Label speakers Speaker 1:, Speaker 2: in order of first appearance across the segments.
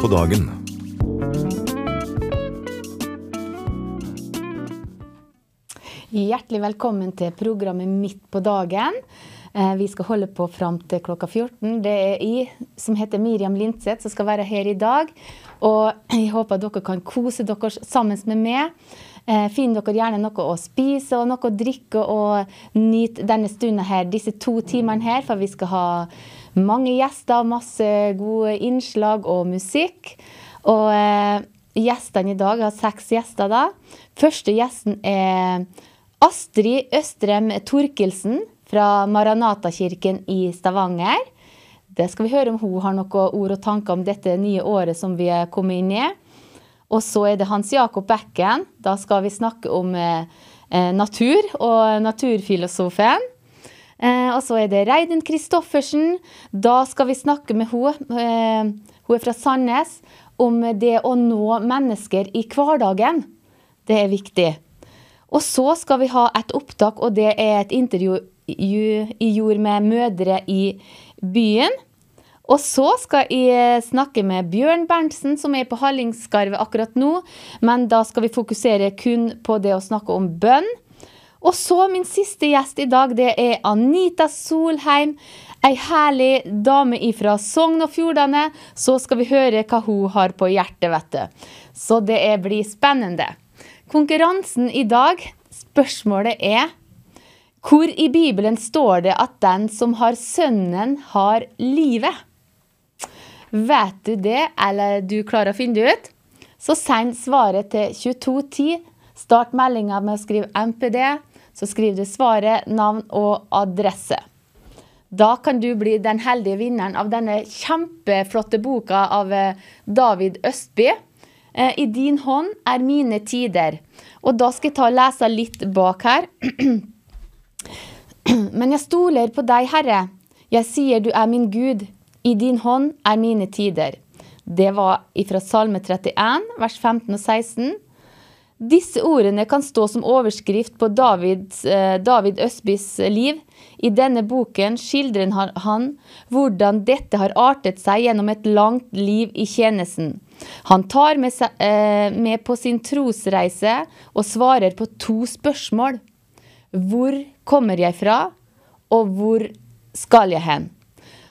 Speaker 1: på dagen.
Speaker 2: Hjertelig velkommen til programmet Midt på dagen. Eh, Vi skal holde på fram til klokka 14. Det er jeg som heter Miriam Lindseth som skal være her i dag. Og jeg håper dere kan kose dere sammen med meg. Eh, Finn dere gjerne noe å spise og noe å drikke, og nyt denne stunden her, disse to timene her, for vi skal ha mange gjester, masse gode innslag og musikk. Og eh, gjestene i dag, har seks gjester da. Første gjesten er Astrid Østrem Torkelsen fra Maranatakirken i Stavanger. Det skal vi høre om hun har noen ord og tanker om dette nye året som vi er kommet inn i. Og så er det Hans Jakob Bekken. Da skal vi snakke om eh, eh, natur og naturfilosofen. Eh, og så er det Reidun Kristoffersen. Da skal vi snakke med henne. Eh, hun er fra Sandnes. Om det å nå mennesker i hverdagen. Det er viktig. Og så skal vi ha et opptak, og det er et intervju jeg gjorde med mødre i byen. Og så skal jeg snakke med Bjørn Berntsen, som er på Hallingskarvet akkurat nå. Men da skal vi fokusere kun på det å snakke om bønn. Og så min siste gjest i dag, det er Anita Solheim. Ei herlig dame fra Sogn og Fjordane. Så skal vi høre hva hun har på hjertet, vet du. Så det blir spennende. Konkurransen i dag, spørsmålet er hvor i Bibelen står det at den som har Sønnen, har livet? Vet du det, eller du klarer å finne det ut? Så send svaret til 2210. Start meldinga med å skrive MPD. Så skriver du svaret, navn og adresse. Da kan du bli den heldige vinneren av denne kjempeflotte boka av eh, David Østby. Eh, I din hånd er mine tider. Og da skal jeg ta og lese litt bak her. Men jeg stoler på deg, Herre. Jeg sier du er min Gud. I din hånd er mine tider. Det var fra Salme 31, vers 15 og 16. Disse ordene kan stå som overskrift på Davids, eh, David Østbys liv. I denne boken skildrer han hvordan dette har artet seg gjennom et langt liv i tjenesten. Han tar med, seg, eh, med på sin trosreise og svarer på to spørsmål. Hvor kommer jeg fra, og hvor skal jeg hen?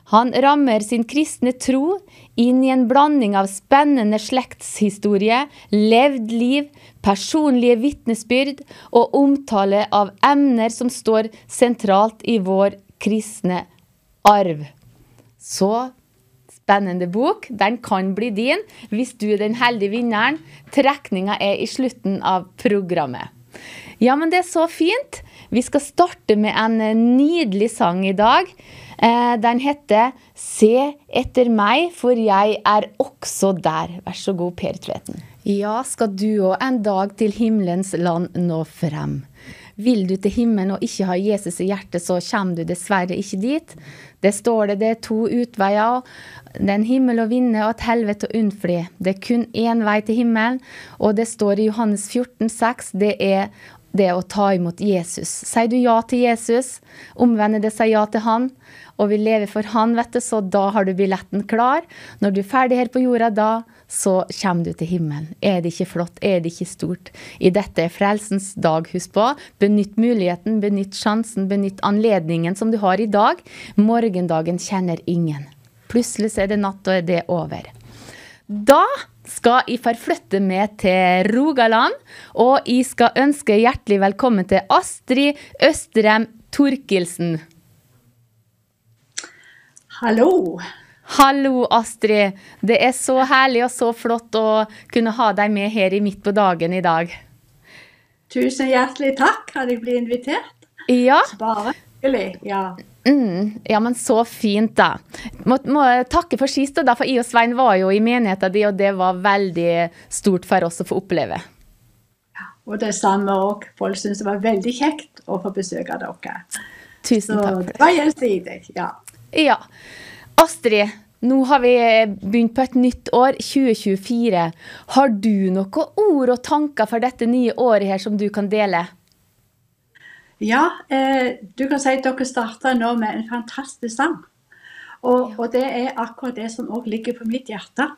Speaker 2: Han rammer sin kristne tro inn i en blanding av spennende slektshistorie, levd liv, personlige vitnesbyrd og omtale av emner som står sentralt i vår kristne arv. Så spennende bok. Den kan bli din hvis du er den heldige vinneren. Trekninga er i slutten av programmet. Ja, men det er så fint. Vi skal starte med en nydelig sang i dag. Eh, den heter 'Se etter meg, for jeg er også der'. Vær så god, Per Tveten. Ja, skal du òg en dag til himmelens land nå frem. Vil du til himmelen og ikke ha Jesus i hjertet, så kommer du dessverre ikke dit. Det står det, det er to utveier. Det er en himmel å vinne og et helvete å unnfly. Det er kun én vei til himmelen, og det står i Johannes 14, 14,6. Det er det å ta imot Jesus. Sier du ja til Jesus, omvender det seg ja til han, og vil leve for han, vet du, så da har du billetten klar. Når du er ferdig her på jorda da, så kommer du til himmelen. Er det ikke flott? Er det ikke stort? I dette er frelsens dag, husk på. Benytt muligheten, benytt sjansen, benytt anledningen som du har i dag. Morgendagen kjenner ingen. Plutselig så er det natt, og er det over. Da skal jeg forflytte meg til Rogaland, og jeg skal ønske hjertelig velkommen til Astrid Østrem Torkelsen.
Speaker 3: Hallo.
Speaker 2: Hallo, Astrid. Det er så herlig og så flott å kunne ha deg med her i Midt på dagen i dag.
Speaker 3: Tusen hjertelig takk. Har jeg blitt invitert?
Speaker 2: Ja.
Speaker 3: Bare hyggelig. Ja.
Speaker 2: Mm, ja, men så fint, da. Må, må takke for sist, da, for jeg og Svein var jo i menigheten din, og det var veldig stort for oss å få oppleve.
Speaker 3: Ja, og det samme òg. Folk syntes det var veldig kjekt å få besøk av dere.
Speaker 2: Tusen
Speaker 3: Så
Speaker 2: takk for
Speaker 3: det
Speaker 2: det.
Speaker 3: var gjensidig. Ja.
Speaker 2: Ja. Astrid, nå har vi begynt på et nytt år, 2024. Har du noen ord og tanker for dette nye året her som du kan dele?
Speaker 3: Ja, eh, du kan si at dere starter nå med en fantastisk sang. Og, og det er akkurat det som òg ligger på mitt hjerte.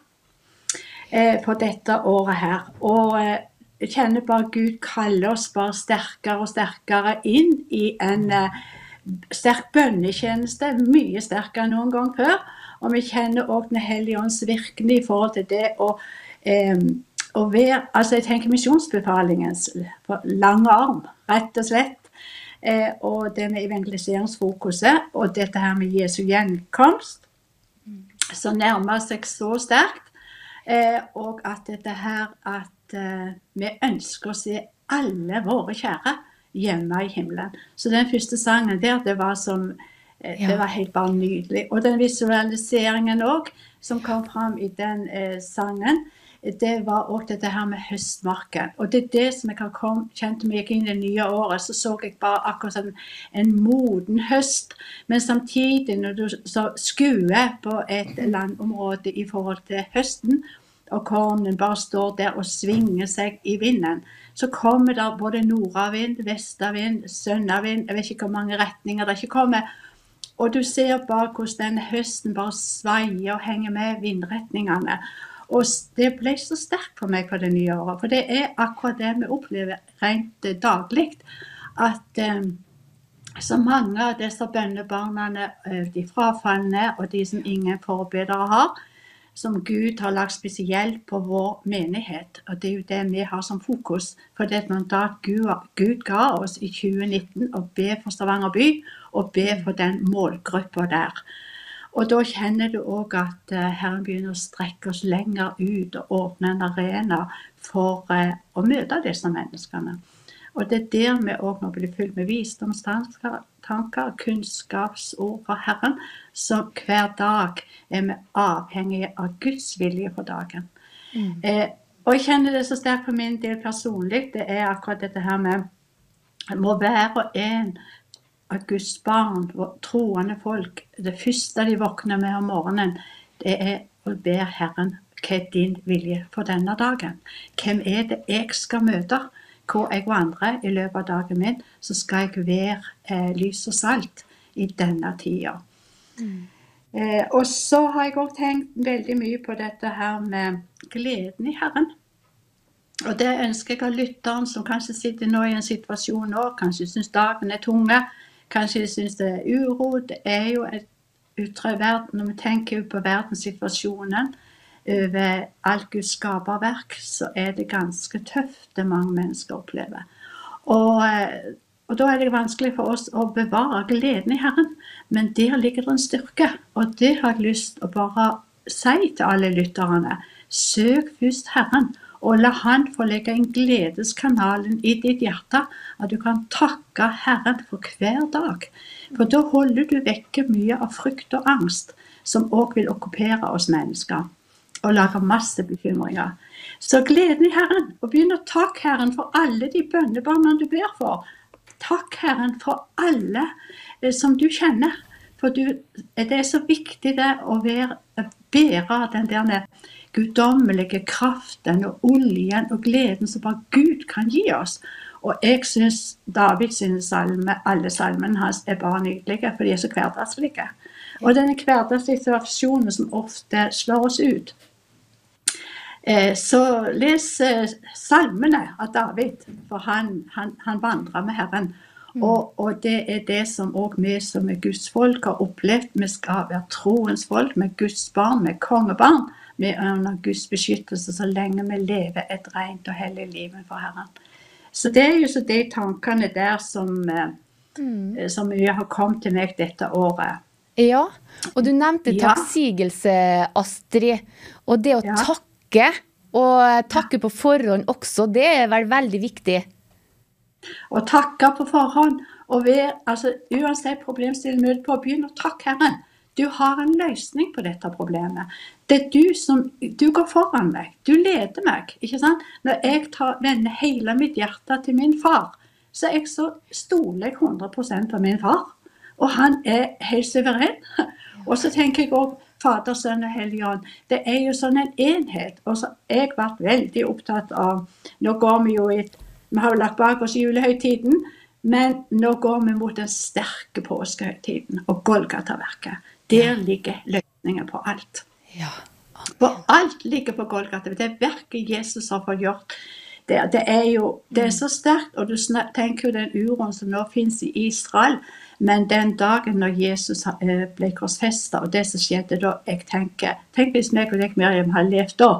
Speaker 3: eh, på dette året her. Og eh, jeg kjenner bare Gud kaller oss bare sterkere og sterkere inn i en eh, sterk bønnetjeneste. Mye sterkere enn noen gang før. Og vi kjenner òg Den hellige ånds virkning i forhold til det å, eh, å være Altså, jeg tenker misjonsbefalingens lange arm, rett og slett. Eh, og det med evangeliseringsfokuset og dette her med Jesu gjenkomst, som nærmer seg så sterkt. Eh, og at dette her at eh, vi ønsker å se alle våre kjære hjemme i himmelen. Så den første sangen der, det var som eh, Det var helt bare nydelig. Og den visualiseringen òg, som kom fram i den eh, sangen, det var òg dette her med høstmarken. Og det er det som jeg har kjent meg inn i det nye året. Så så jeg bare akkurat sånn en moden høst. Men samtidig, når du skuer på et landområde i forhold til høsten, og kornen bare står der og svinger seg i vinden, så kommer det både nordavind, vestavind, sønnavind Jeg vet ikke hvor mange retninger det ikke kommer. Og du ser bare hvordan den høsten bare svaier og henger med vindretningene. Og det ble så sterkt for meg på det nye året. For det er akkurat det vi opplever rent eh, daglig. At eh, så mange av disse bønnebarna, eh, de frafalne og de som ingen forbedere har, som Gud har lagt spesielt på vår menighet. Og det er jo det vi har som fokus. For det er et mandat Gud, Gud ga oss i 2019 å be for Stavanger by, og be for den målgruppa der. Og da kjenner du òg at uh, Herren begynner å strekke oss lenger ut og åpne en arena for uh, å møte disse menneskene. Og det er der vi òg nå blir fylt med visdomstanker, kunnskapsord fra Herren. Så hver dag er vi avhengige av Guds vilje for dagen. Mm. Eh, og jeg kjenner det så sterkt for min del personlig. Det er akkurat dette her med må være en av Guds barn, troende folk, det første de våkner med om morgenen, det er å be Herren hva er din vilje for denne dagen? Hvem er det jeg skal møte? Hvor jeg vandrer i løpet av dagen min, så skal jeg være eh, lys og salt i denne tida. Mm. Eh, og så har jeg òg tenkt veldig mye på dette her med gleden i Herren. Og det ønsker jeg av lytteren som kanskje sitter nå i en situasjon nå, kanskje syns dagen er tunge, Kanskje de syns det er uro. Det er jo et ytre verden Når vi tenker på verdenssituasjonen over alt Guds skaperverk, så er det ganske tøft det mange mennesker opplever. Og, eh, og da er det vanskelig for oss å bevare gleden i Herren. Men der ligger det en styrke, og det har jeg lyst til å bare si til alle lytterne. Søk først Herren, og la Han få legge inn gledeskanalen i ditt hjerte, at du kan takke Herren for hver dag. For da holder du vekke mye av frykt og angst, som òg vil okkupere oss mennesker og lage masse bekymringer. Så gleden i Herren, og begynn å takke Herren for alle de bønnebarna du ber for. Takk Herren for alle eh, som du kjenner. For du, det er så viktig det å være, bære den der guddommelige kraften og oljen og gleden som bare Gud kan gi oss. Og jeg syns Davids salmer, alle salmene hans er bare nydelige, for de er så hverdagslige. Og denne hverdagslige situasjonen som ofte slår oss ut. Eh, så les eh, salmene av David, for han, han, han vandrer med Herren. Mm. Og, og, det er det som òg vi som er Guds folk har opplevd. Vi skal være troens folk, med Guds barn, med kongebarn. Vi er under Guds beskyttelse så lenge vi lever et rent og hellig liv for Herren. Så det er jo så de tankene der som, mm. Eh, som har kommet til meg dette året.
Speaker 2: Ja, og du nevnte ja. takksigelse, Astrid. Og det å ja. takke, og takke på forhånd også, det er vel veldig viktig?
Speaker 3: Å takke på forhånd, og ved, altså, uansett problemstilling møter på, begynn å takke Herren. Du har en løsning på dette problemet. Det er du som Du går foran meg. Du leder meg. ikke sant? Når jeg tar, vender hele mitt hjerte til min far, så jeg så stoler jeg 100% på min far. Og han er helt suveren. Og så tenker jeg òg Fader, Sønn og Hellig Ånd. Det er jo sånn en enhet. Og så jeg ble veldig opptatt av Nå går vi jo i Vi har jo lagt bak oss julehøytiden. Men nå går vi mot den sterke påskehøytiden og Golgata-verket. Der ligger løsningen på alt.
Speaker 2: Ja,
Speaker 3: For alt ligger på Golgata. Det er verket Jesus har fått gjort. Det, det, er jo det er så sterkt, og du tenker jo den uroen som nå finnes i Israel. Men den dagen når Jesus eh, ble korsfesta, og det som skjedde da jeg tenker, Tenk hvis meg og deg, Miriam, hadde levd da.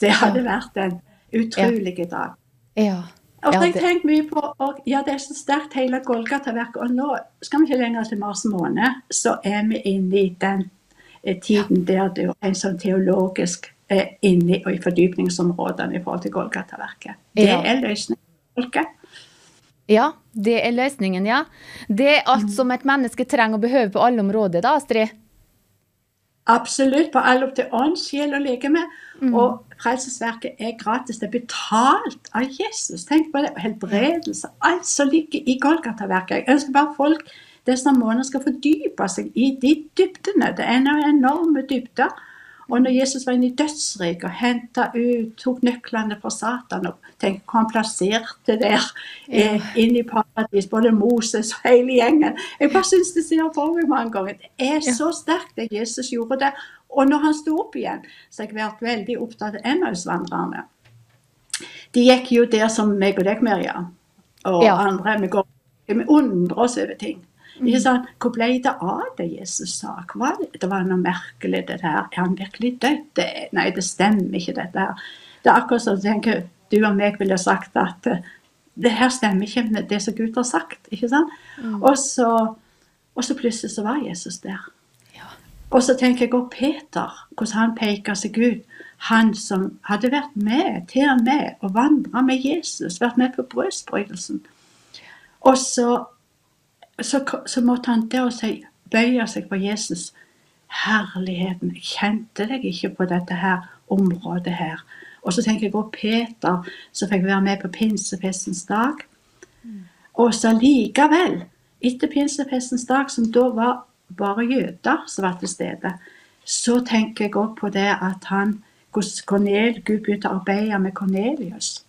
Speaker 3: Det hadde vært en utrolig ja. dag.
Speaker 2: Ja.
Speaker 3: Og ja, jeg tenker mye på, og, ja, Det er så sterkt, hele Golgata-verket. Og nå skal vi ikke lenger til mars måned, så er vi inne i den eh, tiden der det er en sånn teologisk eh, inne i fordypningsområdene i forhold til Golgata-verket. Det ja. er løsningen. Folket.
Speaker 2: Ja, det er løsningen, ja. Det er alt som et menneske trenger og behøver på alle områder, da, Astrid?
Speaker 3: Absolutt. På all opp til ånd, sjel og legeme. Mm. Og Frelsesverket er gratis. Det er betalt av Jesus. Tenk på det. Helbredelse. Alt som ligger i Golgata-verket. Jeg ønsker bare folk disse månedene skal fordype seg i de dybdene. Det er en enorme dybder. Og når Jesus var inne i dødsriket og henta ut, tok nøklene fra Satan og tenk hvor han plasserte der eh, inn i paradis, både Moses og hele gjengen Jeg bare syns det ser for meg mange ganger. Det er så sterkt det Jesus gjorde det. Og når han sto opp igjen, så har jeg vært veldig opptatt av Emmausvandrerne. De gikk jo der som meg og deg, Miriam, og ja. andre. Vi, går, vi undrer oss over ting. Ikke sant? Hvor ble det av det Jesus sa? Var det? det var noe merkelig, det der. Er han virkelig død? Nei, det stemmer ikke, dette her. Det er akkurat som tenker, du og meg ville sagt at uh, det her stemmer ikke med det som Gud har sagt. ikke sant? Mm. Og, så, og, så, plutselig så var Jesus der. Og så tenker jeg også Peter, hvordan han peker seg ut. Han som hadde vært med til og med å vandre med Jesus, vært med på brødsbrytelsen. Og så så, så måtte han der og si, bøye seg for Jesus. Herligheten, kjente deg ikke på dette her området her. Og så tenker jeg på Peter, som fikk være med på pinsefestens dag. Og så likevel, etter pinsefestens dag, som da var bare jøder som var til stede, så tenker jeg òg på det at han, Cornel, Gud begynte å arbeide med Kornelius.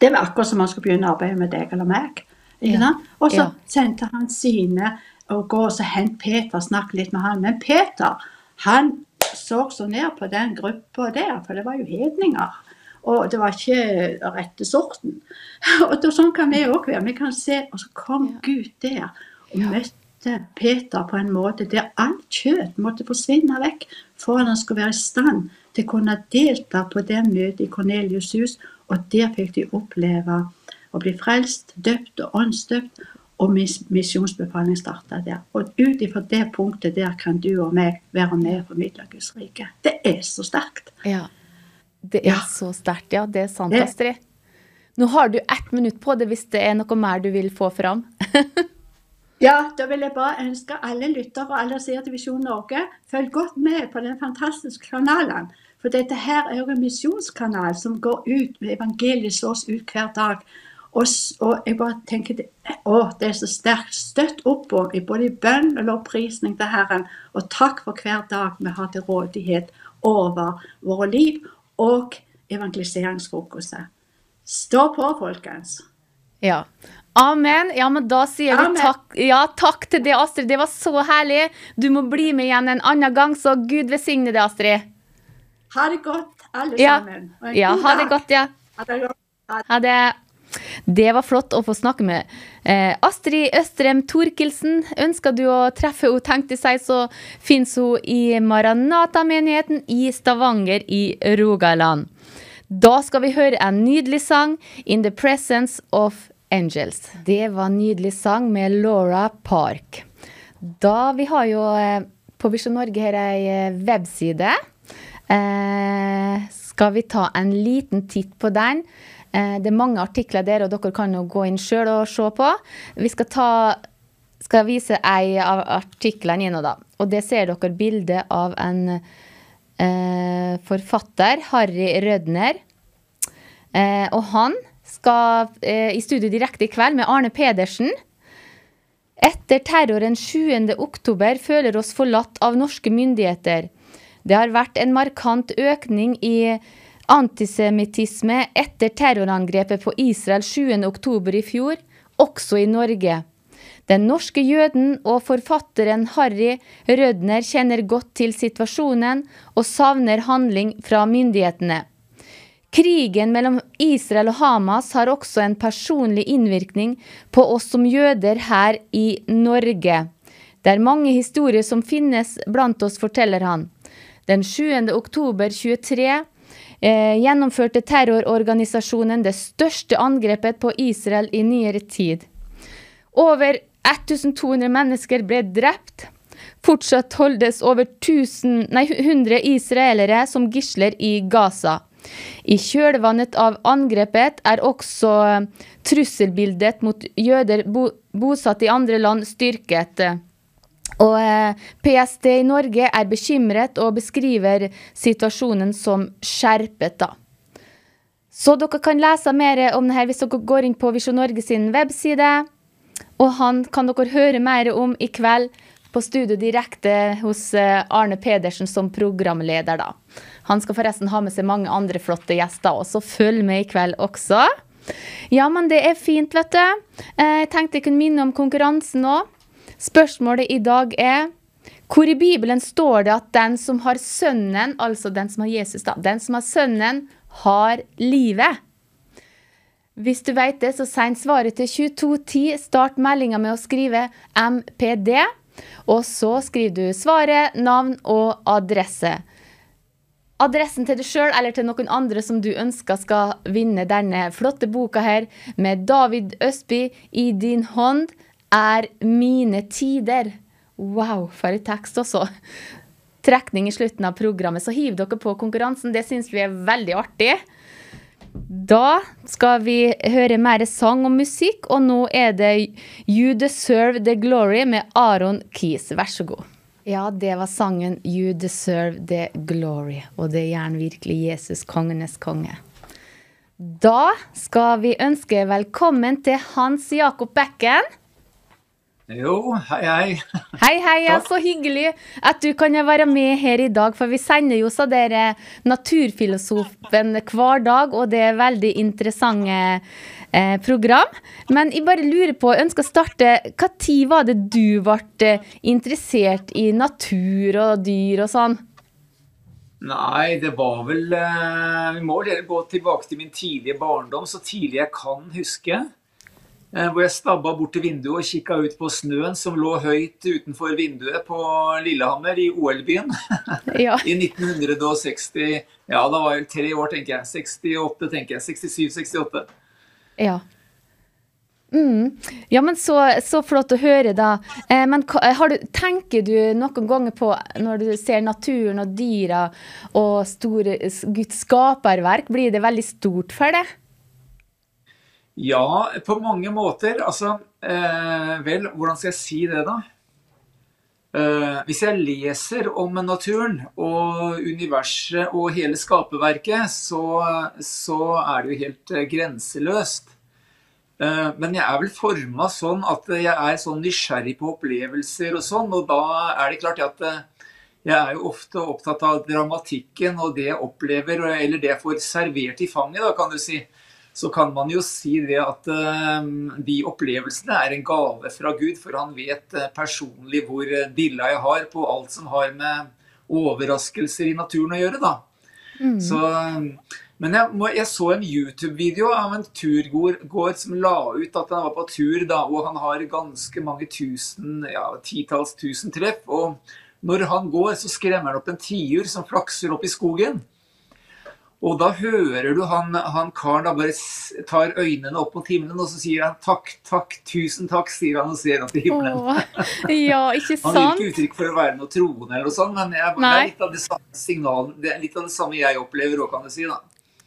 Speaker 3: Det var akkurat som han skulle begynne å arbeide med deg eller meg. Ja. Og så ja. sendte han sine og gå og så hent Peter snakke litt med han. Men Peter han så så ned på den gruppa der, for det var jo hedninger. Og det var ikke rette sorten. Og sånn kan vi òg være. Vi kan se, Og så kom ja. Gud der og møtte Peter på en måte der alt kjøtt måtte forsvinne vekk for at han skulle være i stand til å kunne delta på det møtet i Kornelius' hus. Og der fikk de oppleve å bli frelst, døpt og åndsdøpt. Og misjonsbefaling starta der. Og ut ifra det punktet der kan du og meg være med og formidle Guds rike. Det er så sterkt.
Speaker 2: Ja. Det er ja. så sterkt, ja. Det er sant, Astrid. Nå har du ett minutt på det hvis det er noe mer du vil få fram.
Speaker 3: ja, da vil jeg bare ønske alle lyttere og alle seere til Visjon Norge, følg godt med på den fantastiske kanalen. For dette her er jo en misjonskanal som går ut, med evangeliet slås ut hver dag. Og, og, jeg bare tenker å, det er så sterkt. Støtt opp om i både i bønn og lovprisning til Herren. Og takk for hver dag vi har til rådighet over våre liv og evangeliseringsfokuset. Stå på, folkens.
Speaker 2: Ja. Amen. Ja, men da sier vi takk, ja, takk til deg, Astrid. Det var så herlig. Du må bli med igjen en annen gang, så Gud velsigne deg, Astrid.
Speaker 3: Ha det godt, alle
Speaker 2: ja.
Speaker 3: sammen.
Speaker 2: Ja, ha det godt, ja.
Speaker 3: Ha det godt.
Speaker 2: Ha det. Det var flott å få snakke med eh, Astrid Østrem Thorkildsen. Ønsker du å treffe henne, tenkte seg, så finnes hun i Maranata-menigheten i Stavanger i Rogaland. Da skal vi høre en nydelig sang, 'In the Presence of Angels'. Det var en nydelig sang med Laura Park. Da Vi har jo eh, på Visjon Norge her ei eh, webside. Eh, skal vi ta en liten titt på den? Eh, det er mange artikler der, og dere kan jo gå inn sjøl og se på. Vi skal, ta, skal vise ei av artiklene inne, da. Og det ser dere bilde av en eh, forfatter, Harry Rødner. Eh, og han skal eh, i studio direkte i kveld med Arne Pedersen. Etter terroren 7. oktober føler oss forlatt av norske myndigheter. Det har vært en markant økning i Antisemittisme etter terrorangrepet på Israel 7.10 i fjor, også i Norge. Den norske jøden og forfatteren Harry Rødner kjenner godt til situasjonen og savner handling fra myndighetene. Krigen mellom Israel og Hamas har også en personlig innvirkning på oss som jøder her i Norge. Det er mange historier som finnes blant oss, forteller han. Den 7. oktober 23 eh, gjennomførte terrororganisasjonen det største angrepet på Israel i nyere tid. Over 1200 mennesker ble drept. Fortsatt holdes over 1000, nei, 100 israelere som gisler i Gaza. I kjølvannet av angrepet er også trusselbildet mot jøder bo, bosatt i andre land styrket. Og eh, PST i Norge er bekymret og beskriver situasjonen som skjerpet. da. Så dere kan lese mer om det her hvis dere går inn på Visjon Norge sin webside. Og han kan dere høre mer om i kveld på studio direkte hos eh, Arne Pedersen som programleder, da. Han skal forresten ha med seg mange andre flotte gjester, så følg med i kveld også. Ja, men det er fint, vet du. Eh, jeg tenkte jeg kunne minne om konkurransen òg. Spørsmålet i dag er hvor i Bibelen står det at den som har Sønnen, altså den som har Jesus, da, den som har Sønnen, har livet? Hvis du vet det, så send svaret til 2210. Start meldinga med å skrive MPD. Og så skriver du svaret, navn og adresse. Adressen til deg sjøl eller til noen andre som du ønsker skal vinne denne flotte boka her, med David Østby i din hånd er mine tider. Wow, for en tekst også. Trekning i slutten av programmet, så hiv dere på konkurransen. Det syns vi er veldig artig. Da skal vi høre mer sang og musikk, og nå er det You Deserve The Glory med Aron Keys. Vær så god. Ja, det var sangen You Deserve The Glory, og det er gjerne virkelig Jesus, kongenes konge. Da skal vi ønske velkommen til Hans Jakob Bekken.
Speaker 1: Jo, hei, hei.
Speaker 2: Hei, hei. Ja, så hyggelig at du kan være med her i dag. For vi sender jo så dere Naturfilosofen hver dag, og det er veldig interessante eh, program. Men jeg bare lurer på, jeg ønsker å starte Når var det du ble eh, interessert i natur og dyr og sånn?
Speaker 1: Nei, det var vel eh, Vi må gå tilbake til min tidlige barndom, så tidlig jeg kan huske. Eh, hvor jeg stabba bort til vinduet og kikka ut på snøen som lå høyt utenfor vinduet på Lillehammer i OL-byen. Ja. I 1960 Ja, da var jeg tre år, tenker jeg. 68, tenker jeg. 67-68.
Speaker 2: Ja. Mm. Ja, men så, så, flott å høre, da. Eh, men du, tenker du noen ganger på, når du ser naturen og dyra og store Guds skaperverk, blir det veldig stort for deg?
Speaker 1: Ja, på mange måter. Altså, eh, vel, hvordan skal jeg si det, da? Eh, hvis jeg leser om naturen og universet og hele skaperverket, så, så, er det jo helt eh, grenseløst. Eh, men jeg er vel forma sånn at jeg er sånn nysgjerrig på opplevelser og sånn, og da er det klart at eh, jeg er jo ofte opptatt av dramatikken og det jeg opplever, eller det jeg får servert i fanget, da, kan du si så kan man jo si det at uh, de opplevelsene er en gave fra Gud, for han vet uh, personlig hvor uh, dilla jeg har på alt som har med overraskelser i naturen å gjøre. da. Mm. Så, men jeg, jeg, så en YouTube-video av en turgåer som la ut at han var på tur, da, og han har ganske mange tusen, ja, titalls tusen treff. Og når han går, så skremmer han opp en tiur som flakser opp i skogen. Og da hører du han, han karen da bare tar øynene opp mot himmelen, og så sier han takk, takk, tusen takk, sier han og ser opp til himmelen.
Speaker 2: Åh, ja, ikke sant?
Speaker 1: han gir ikke uttrykk for å være noe troende eller noe sånt, men jeg, det er litt av det samme signalen, det er litt av det samme jeg opplever òg, kan du si. da.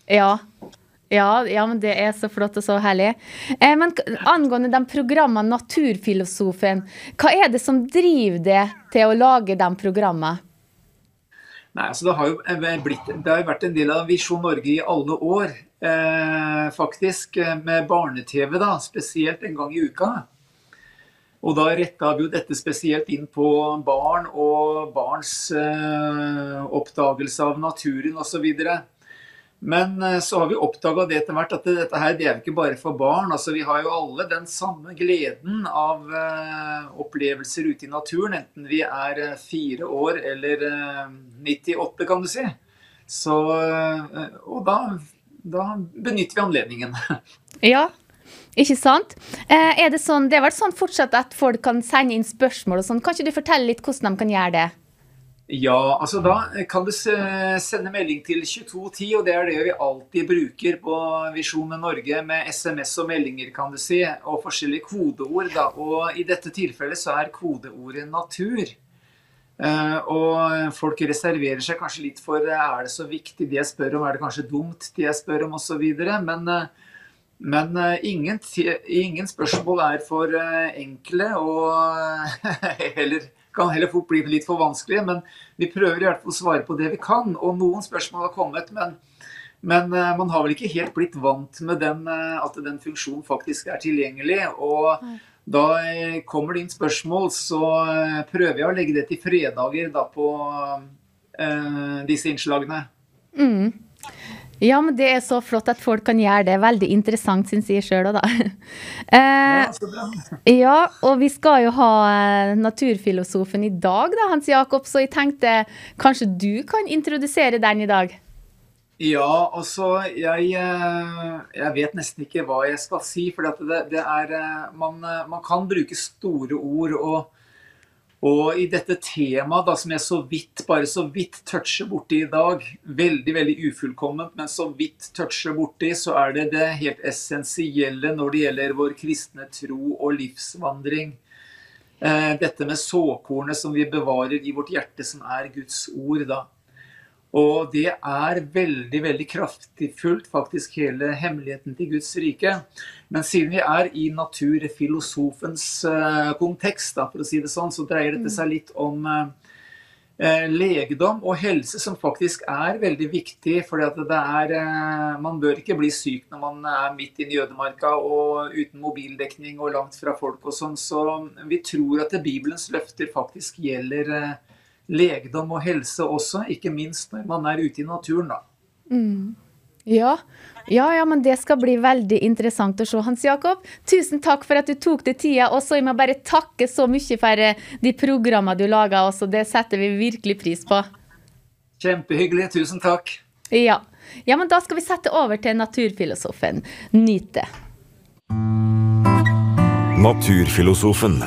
Speaker 2: Ja. Ja, ja, men det er så flott og så herlig. Eh, men angående de programmene Naturfilosofen, hva er det som driver det til å lage de programmene?
Speaker 1: Nei, altså det har jo eh, blitt, det har vært en del av Visjon Norge i alle år, eh, faktisk. Eh, med barne-TV, da, spesielt en gang i uka. Og da retta vi jo dette spesielt inn på barn og barns eh, oppdagelse av naturen osv. Men eh, så har vi oppdaga det etter hvert at dette her det er ikke bare for barn. altså Vi har jo alle den samme gleden av eh, opplevelser ute i naturen, enten vi er eh, fire år eller eh, 98, kan du si. Så, og da, da benytter vi anledningen.
Speaker 2: Ja, ikke sant? Er det sånn, det er vel sånn fortsatt at folk kan sende inn spørsmål og sånn. Kan ikke du fortelle litt hvordan de kan gjøre det?
Speaker 1: Ja, altså da kan du sende melding til 2210, og det er det vi alltid bruker på Visjon Norge med SMS og meldinger, kan du si, og forskjellige kodeord. Da. Og i dette tilfellet så er kodeordet natur. Eh, og folk reserverer seg kanskje litt for eh, er det så viktig det jeg spør om, er det kanskje dumt det jeg spør om osv. Men, eh, men ingen, ingen spørsmål er for enkle og heller, kan heller fort bli litt for vanskelig. Men vi prøver i hvert fall å svare på det vi kan. Og noen spørsmål har kommet, men, men eh, man har vel ikke helt blitt vant med den, eh, at den funksjonen faktisk er tilgjengelig. Og da eh, kommer det inn spørsmål, så prøver jeg å legge det til fredager da på eh, disse innslagene.
Speaker 2: Mm. Ja, men det er så flott at folk kan gjøre det. Veldig interessant, syns jeg sjøl òg, da. Eh,
Speaker 1: Ja,
Speaker 2: og vi skal jo ha eh, naturfilosofen i dag, da, Hans Jakob, så jeg tenkte kanskje du kan introdusere den i dag?
Speaker 1: Ja, altså jeg, eh, jeg vet nesten ikke hva jeg skal si. For det, det er eh, man, man kan bruke store ord. Og, og i dette temaet da, som jeg så vidt, bare så vidt toucher borti i dag, veldig veldig ufullkomment, men så vidt toucher borti, så er det det helt essensielle når det gjelder vår kristne tro og livsvandring. Eh, Dette med såkornet som vi bevarer i vårt hjerte, som er Guds ord. da. Og det er veldig veldig kraftfullt, faktisk hele hemmeligheten til Guds rike. Men siden vi er i naturfilosofens eh, kontekst, da, for å si det sånn, så dreier dette seg litt om eh, eh, legedom og helse, som faktisk er veldig viktig. For man bør ikke bli syk når man er midt i ødemarka og uten mobildekning og langt fra folk og sånn. Så vi tror at Bibelens løfter faktisk gjelder legedom og helse også, ikke minst når man er ute i naturen, da.
Speaker 2: Ja. ja, ja, men det skal bli veldig interessant å se, Hans Jakob. Tusen takk for at du tok deg tida. Og så må jeg bare takke så mye for eh, de programmene du lager også. Det setter vi virkelig pris på.
Speaker 1: Kjempehyggelig. Tusen takk.
Speaker 2: Ja. ja, men da skal vi sette over til naturfilosofen. Nyt det.
Speaker 4: Naturfilosofen.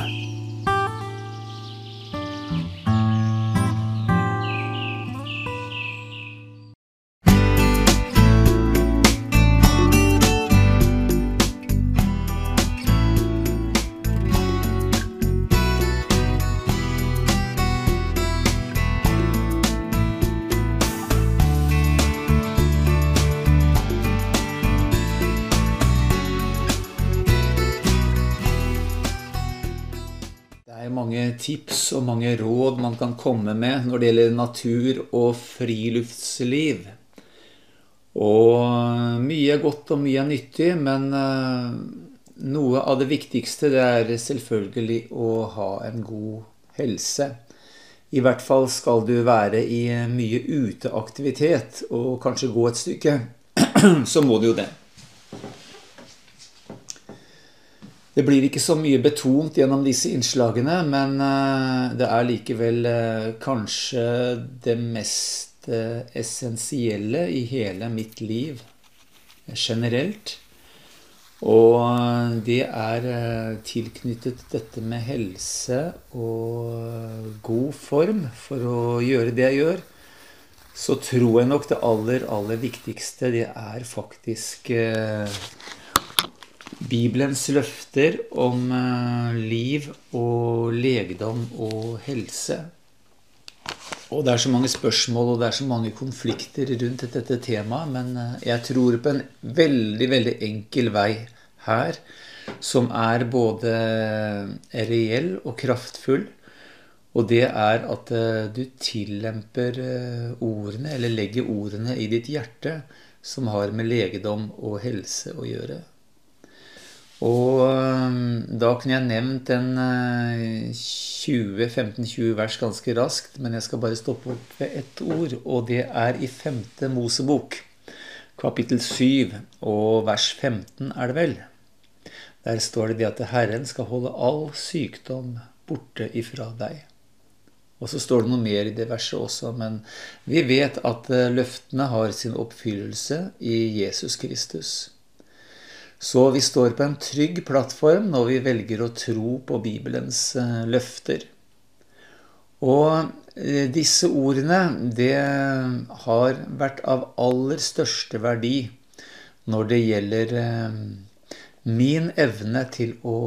Speaker 1: Råd man kan komme med når det gjelder natur og friluftsliv. Og mye er godt og mye er nyttig, men eh, noe av det viktigste det er selvfølgelig å ha en god helse. I hvert fall skal du være i mye uteaktivitet og kanskje gå et stykke. Så må du jo det. Det blir ikke så mye betont gjennom disse innslagene, men eh, det er likevel eh, kanskje det mest eh, essensielle i hele mitt liv generelt. Og det er tilknyttet dette med helse og god form for å gjøre det jeg gjør. Så tror jeg nok det aller, aller viktigste, det er faktisk Bibelens løfter om eh, liv og legedom og helse. Og det er så mange spørsmål og det er så mange konflikter rundt dette temaet, men eh, jeg tror på en veldig, veldig enkel vei her, som er både reell og kraftfull. Og det er at eh, du tillemper ordene, eller legger ordene i ditt hjerte, som har med legedom og helse å gjøre. Og da kunne jeg nevnt en øh, 20-15-20 vers ganske raskt, men jeg skal bare stoppe opp ved ett ord, og det er i femte Mosebok.
Speaker 5: kapittel 7 og vers 15 er det vel. Der står det det at Herren skal holde all sykdom borte ifra deg. Og så står det noe mer i det verset også, men vi vet at eh, løftene har sin oppfyllelse i Jesus Kristus. Så vi står på en trygg plattform når vi velger å tro på Bibelens eh, løfter. Og eh, disse ordene, det har vært av aller største verdi når det gjelder min evne til å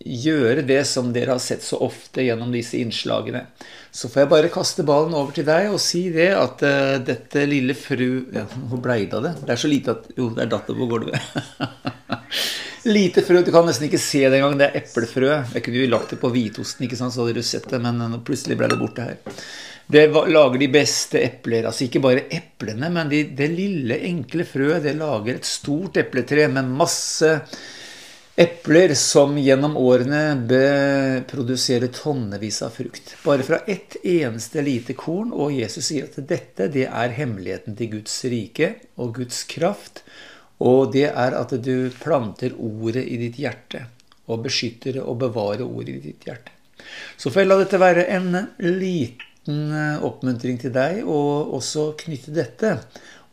Speaker 5: gjøre det som dere har sett så ofte gjennom disse innslagene. Så får jeg bare kaste ballen over til deg og si det at uh, dette lille fru ja, Hvor blei det av det? Det er så lite at Jo, det er datter på gulvet. lite frø. Du kan nesten ikke se det engang. Det er eplefrø. Jeg kunne jo lagt det på hvitosten, ikke sant, så hadde du sett det, men uh, plutselig ble det borte her. Det lager de beste epler. Altså ikke bare eplene, men de, det lille, enkle frøet det lager et stort epletre med masse Epler som gjennom årene produserer tonnevis av frukt. Bare fra ett eneste lite korn. Og Jesus sier at dette det er hemmeligheten til Guds rike og Guds kraft. Og det er at du planter ordet i ditt hjerte. Og beskytter og bevarer ordet i ditt hjerte. Så får jeg la dette være en liten eh, oppmuntring til deg, og også knytte dette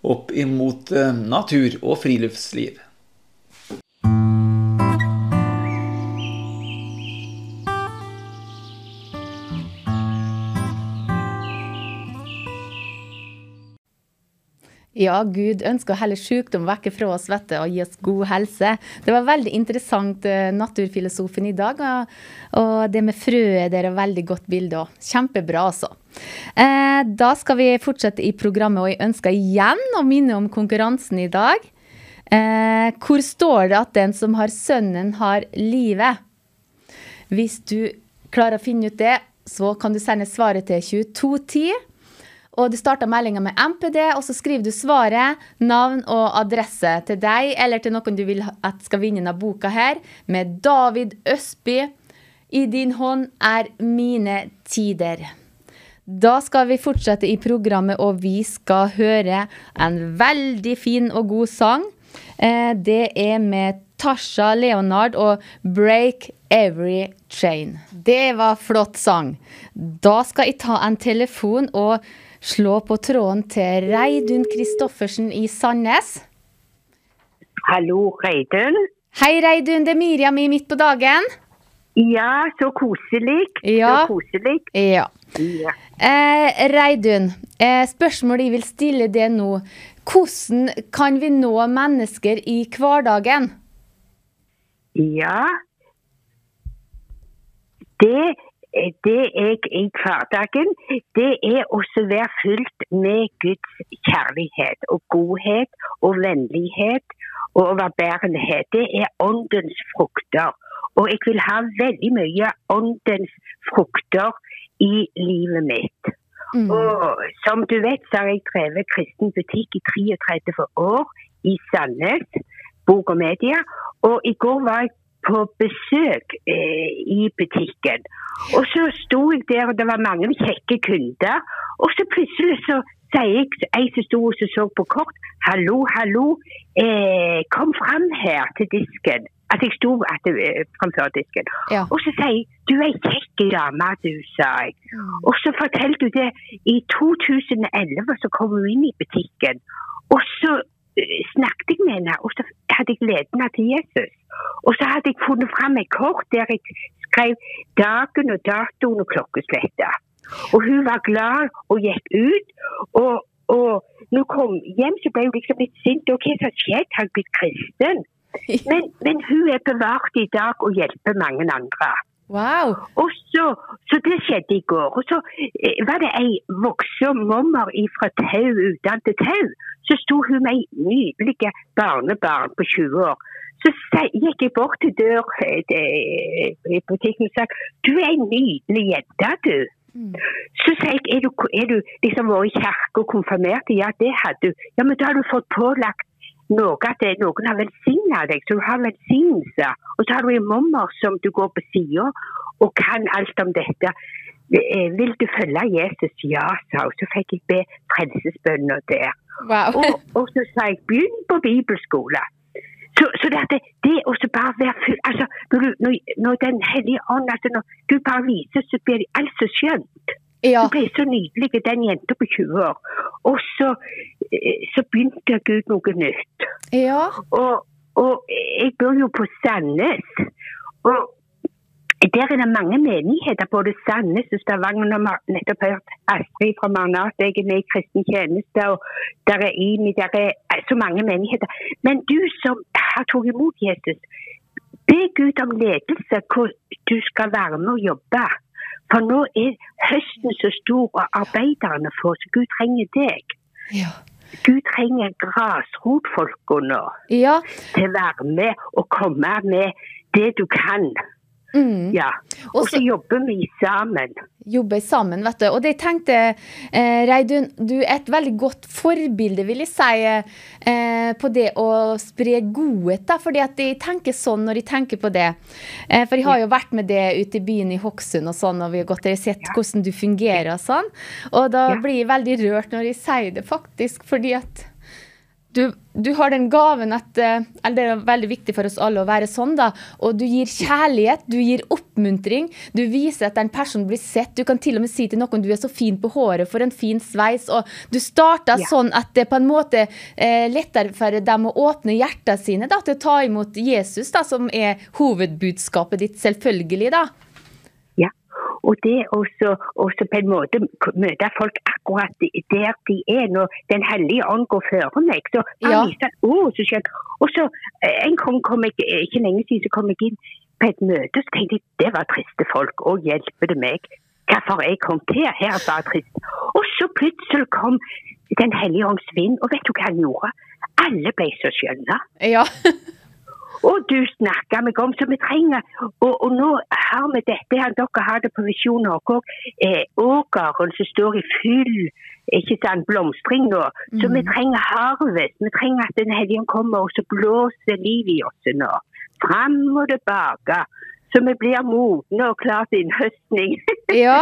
Speaker 5: opp imot eh, natur og friluftsliv.
Speaker 2: Ja, Gud ønsker å helle sykdom vekke fra oss vet du, og gi oss god helse. Det var veldig interessant, uh, naturfilosofen i dag. Og, det med frøet der er veldig godt bilde òg. Kjempebra, altså. Uh, da skal vi fortsette i programmet, og jeg ønsker igjen å minne om konkurransen i dag. Uh, hvor står det at den som har sønnen, har livet? Hvis du klarer å finne ut det, så kan du sende svaret til 2210 og du starter meldinga med MPD, og så skriver du svaret, navn og adresse til deg eller til noen du vil at skal vinne denne boka her, med David Østby. I din hånd er mine tider. Da skal vi fortsette i programmet, og vi skal høre en veldig fin og god sang. Eh, det er med Tasha Leonard og Break Every Chain. Det var flott sang. Da skal jeg ta en telefon og slå på tråden til Reidun Kristoffersen i Sandnes.
Speaker 6: Hallo, Reidun.
Speaker 2: Hei, Reidun. Det er Miriam i Midt på dagen.
Speaker 6: Ja, så koselig.
Speaker 2: Ja.
Speaker 6: Så koselig.
Speaker 2: Ja.
Speaker 6: Ja.
Speaker 2: Eh, Reidun, eh, spørsmålet jeg vil stille det nå. Hvordan kan vi nå mennesker i hverdagen?
Speaker 6: ja. Det det jeg i hverdagen, det er å være fylt med Guds kjærlighet og godhet og vennlighet og overbærenhet. Det er åndens frukter. Og jeg vil ha veldig mye åndens frukter i livet mitt.
Speaker 2: Mm.
Speaker 6: Og som du vet, så har jeg drevet kristen butikk i 33 år i Sandnes, bok og media. Og i går var jeg på besøk eh, i butikken. Og så sto jeg der, og det var mange kjekke kunder. Og så plutselig så sier jeg ei som sto og så på kort, hallo, hallo, eh, kom fram her til disken. At jeg sto eh, framfor disken.
Speaker 2: Ja.
Speaker 6: Og så sier jeg, du er ei kjekk dame, du, sa jeg. Og så fortalte du det, i 2011 så kom hun inn i butikken. Og så eh, snakket jeg med henne, og så hadde jeg ledet henne til Jesus. Og så hadde jeg funnet fram et kort der jeg skrev dagen og datoen og klokkesletta. Og hun var glad og gikk ut. Og, og når hun kom hjem, så ble hun liksom litt sint. Og hva som skjedde? Har jeg blitt kristen? Men, men hun er bevart i dag og hjelper mange andre.
Speaker 2: Wow.
Speaker 6: Og så, så det skjedde i går. Og så eh, var det ei voksen mommer fra Tau utdannet Tau. Så sto hun med ei nydelig barnebarn på 20 år. Så gikk jeg bort til dør eh, til- i butikken og sa du er ei nydelig jente, du. Så sa jeg er du, er du liksom vært i kirke og konfirmert? Ja, det hadde du. Ja, men da har du fått pålagt noe at det, noen har velsignet deg, så du har velsignelse. Og så har du en mommer som du går på sida og kan alt om dette. eh, vil du følge Jesus? Ja, sa hun. Så fikk jeg be frelsesbønner der.
Speaker 2: Wow.
Speaker 6: Og, og så sa jeg begynn på bibelskole. Så, så det, det, det å bare være full altså, når, når, Den hellige ånd altså, Når du bare viser, så blir alt så skjønt.
Speaker 2: Ja.
Speaker 6: Hun ble så nydelig, den jenta på 20 år. Og så, eh, så begynte Gud noe nytt.
Speaker 2: Ja.
Speaker 6: Og, og jeg bor jo på Sandnes. Og der er det mange menigheter, både Sandnes og Stavanger. Vi har nettopp hørt Astrid fra Marnat, jeg er med i kristen tjeneste. og Der er IMI, der er så mange menigheter. Men du som har tatt imot Jesus, be Gud om ledelse hvor du skal være med og jobbe. For nå er høsten så stor, og arbeiderne får, så Gud trenger deg.
Speaker 2: Ja.
Speaker 6: Gud trenger grasrotfolka nå
Speaker 2: ja.
Speaker 6: til å være med og komme med det du kan.
Speaker 2: Mm.
Speaker 6: Ja. Og så jobber vi sammen.
Speaker 2: Jobber sammen, vet du. Og det jeg tenkte, eh, Reidun, du er et veldig godt forbilde, vil jeg si, eh, på det å spre godhet. Da, fordi at jeg tenker sånn når jeg tenker på det. Eh, for jeg har jo vært med det ute i byen i Hokksund og sånn, og vi har gått der og sett hvordan du fungerer og sånn. Og da
Speaker 6: Ja.
Speaker 2: blir jeg veldig rørt når jeg sier det, faktisk, fordi at du, du har den gaven at eh, eller Det er veldig viktig for oss alle å være sånn, da. Og du gir kjærlighet, du gir oppmuntring. Du viser at en person blir sett. Du kan til og med si til noen du er så fin på håret, for en fin sveis. Og du starta
Speaker 6: Ja.
Speaker 2: sånn at det på en måte er lettere for dem å åpne hjertene sine da, til å ta imot Jesus, da, som er hovedbudskapet ditt, selvfølgelig. da.
Speaker 6: Og det også, også på en måte møte folk akkurat der de er. Når Den hellige ånd går føre meg, så
Speaker 2: Ja.
Speaker 6: viser oh, så skjønt. Og så eh, en gang kom jeg, eh, ikke lenge siden, så kom jeg inn på et møte, så tenkte jeg det var triste folk. Å, hjelpe det meg. Hvorfor jeg kom til? Her var trist. Og så plutselig kom Den hellige ånds vind, og vet du hva han gjorde? Alle ble så skjønne.
Speaker 2: Ja.
Speaker 6: Og du snakker meg om, så vi trenger Og, og nå har vi dette her, dere har det på Visjon Norge òg, eh, åkeren som står i full ikke sant, blomstring nå. Så vi trenger harvest. Vi trenger at Den hellige kommer og så blåser liv i oss nå. Fram og tilbake. Så vi blir modne og klare til innhøstning.
Speaker 2: ja.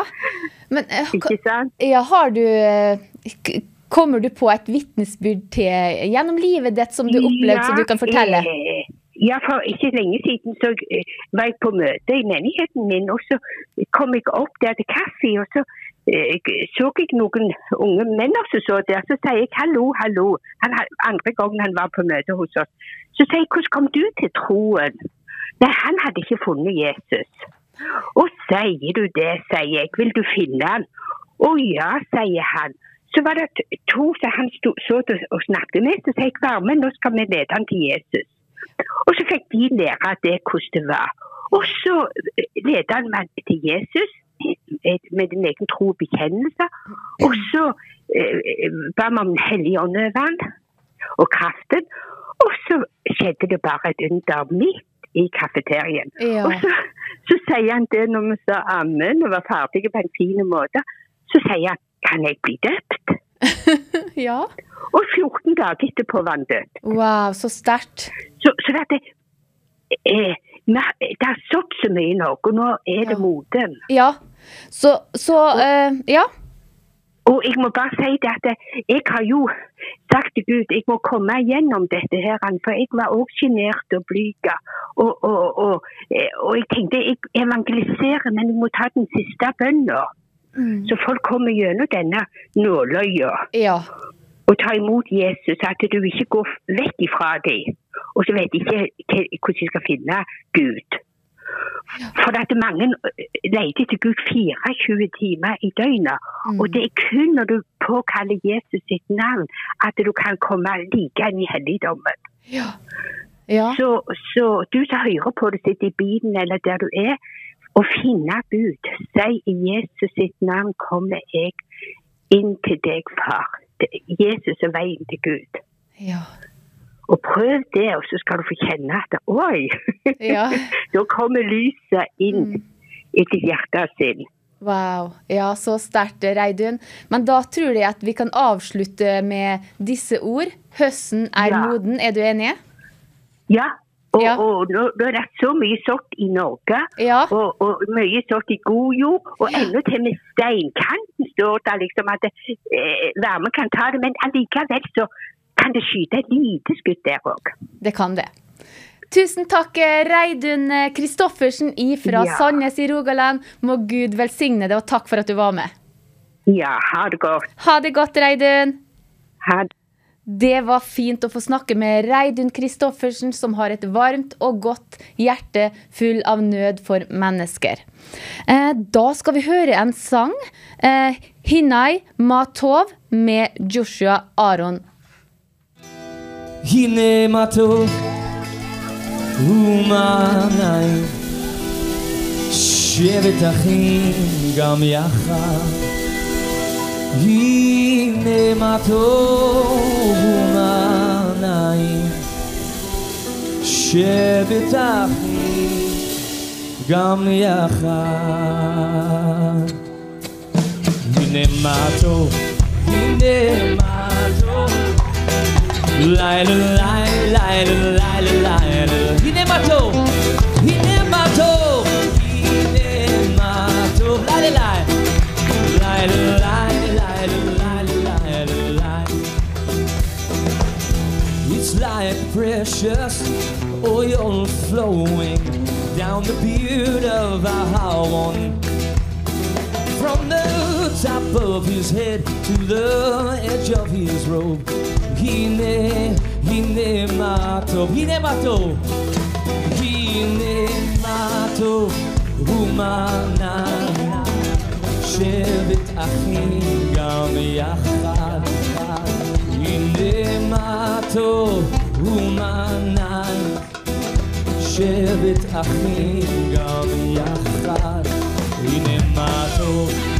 Speaker 2: Men eh,
Speaker 6: ikke sant?
Speaker 2: Ja, har du eh, Kommer du på et vitnesbyrd til gjennom livet ditt som du opplevde, som du kan fortelle?
Speaker 6: eh, Ja, for ikke lenge siden så eh, var jeg på møte i menigheten min, og så kom jeg opp der til kaffe, og så eh, så jeg noen unge menn som så der. Så sier jeg hallo, hallo. Han, andre gangen han var på møte hos oss. Så sier jeg hvordan kom du til troen? Nei, han hadde ikke funnet Jesus. Og sier du det, sier jeg, vil du finne han? Å ja, sier han. Så var det to som han stod, så og snakket med, så sier jeg vær med, nå skal vi lede han til Jesus. Og så fikk de lære det hvordan det var. Og så eh, ledet han meg til Jesus eh, med din egen tro og bekjennelse. Og så eh, ba om Den hellige ånd over han, og kraften. Og så skjedde det bare et under midt i kafeterien.
Speaker 2: Ja.
Speaker 6: Og så, så sier han det når vi sa amen og var ferdige på en fin måte. Så sier han kan jeg bli døpt?
Speaker 2: ja.
Speaker 6: Og 14 dager etterpå var han død.
Speaker 2: Wow, så sterkt.
Speaker 6: Så, så det, eh, det har stått så mye i Norge, og nå er det
Speaker 2: Ja.
Speaker 6: moden.
Speaker 2: Ja. Så, så eh, Ja.
Speaker 6: Og jeg må bare si det at jeg har jo sagt til Gud jeg må komme gjennom dette her, for jeg var også sjenert og blyg. Og, og, og, eh, og jeg tenkte jeg evangeliserer, men jeg må ta den siste bønna.
Speaker 2: Mm.
Speaker 6: Så folk kommer gjennom denne nåløya
Speaker 2: Ja.
Speaker 6: og tar imot Jesus, at du ikke går vekk ifra dem. Og så vet de ikke hvordan de skal finne Gud. For at mange leter etter Gud 24 timer i døgnet.
Speaker 2: Mm.
Speaker 6: Og det er kun når du påkaller Jesus sitt navn at du kan komme like inn i helligdommen.
Speaker 2: Ja. ja.
Speaker 6: Så, så du som hører på det, sitter i bilen eller der du er, og finne Gud. Si i Jesus sitt navn kommer jeg inn til deg, far. Jesus er veien til Gud.
Speaker 2: Ja.
Speaker 6: Og prøv det, og så skal du få kjenne at oi,
Speaker 2: Ja.
Speaker 6: da kommer lyset inn
Speaker 2: Mm.
Speaker 6: i ditt hjerte.
Speaker 2: Wow. Ja, så sterkt, Reidun. Men da tror jeg at vi kan avslutte med disse ord. Høsten er
Speaker 6: Ja.
Speaker 2: moden. Er du enig?
Speaker 6: Ja, Og,
Speaker 2: Ja.
Speaker 6: og nå, det er så mye sort i Norge,
Speaker 2: Ja.
Speaker 6: og, og mye sort i god jord. Og enda til med steinkanten står det liksom at eh, varmen kan ta det, men allikevel så kan det skyte et lite skudd der òg.
Speaker 2: Det kan det. Tusen takk, eh, Reidun eh, Kristoffersen fra
Speaker 6: Ja.
Speaker 2: Sandnes i Rogaland. Må Gud velsigne deg, og takk for at du var med.
Speaker 6: Ja, ha det godt.
Speaker 2: Ha det godt, Reidun.
Speaker 6: Ha det.
Speaker 2: Det var fint å få snakke med Reidun Kristoffersen, som har et varmt og godt hjerte full av nød for mennesker. Eh, da skal vi høre en sang. Eh, 'Hinai Matov' med Joshua Aron.
Speaker 7: הנה מה טוב ומה נעים שבט אחים גם יחד הנה מה טוב ומה נעים שבט אחים גם יחד. הנה מה טוב הנה מה טוב לילה לילה לילה לילה. הנה מה טוב precious oil flowing down the beard of Aaron From the top of his head to the edge of his robe Hine, hine mato, hine mato Hine mato, humana שבט אחים גם יחד הנה מה טוב ומענן. שבט אחים גם יחד. הנה מה טוב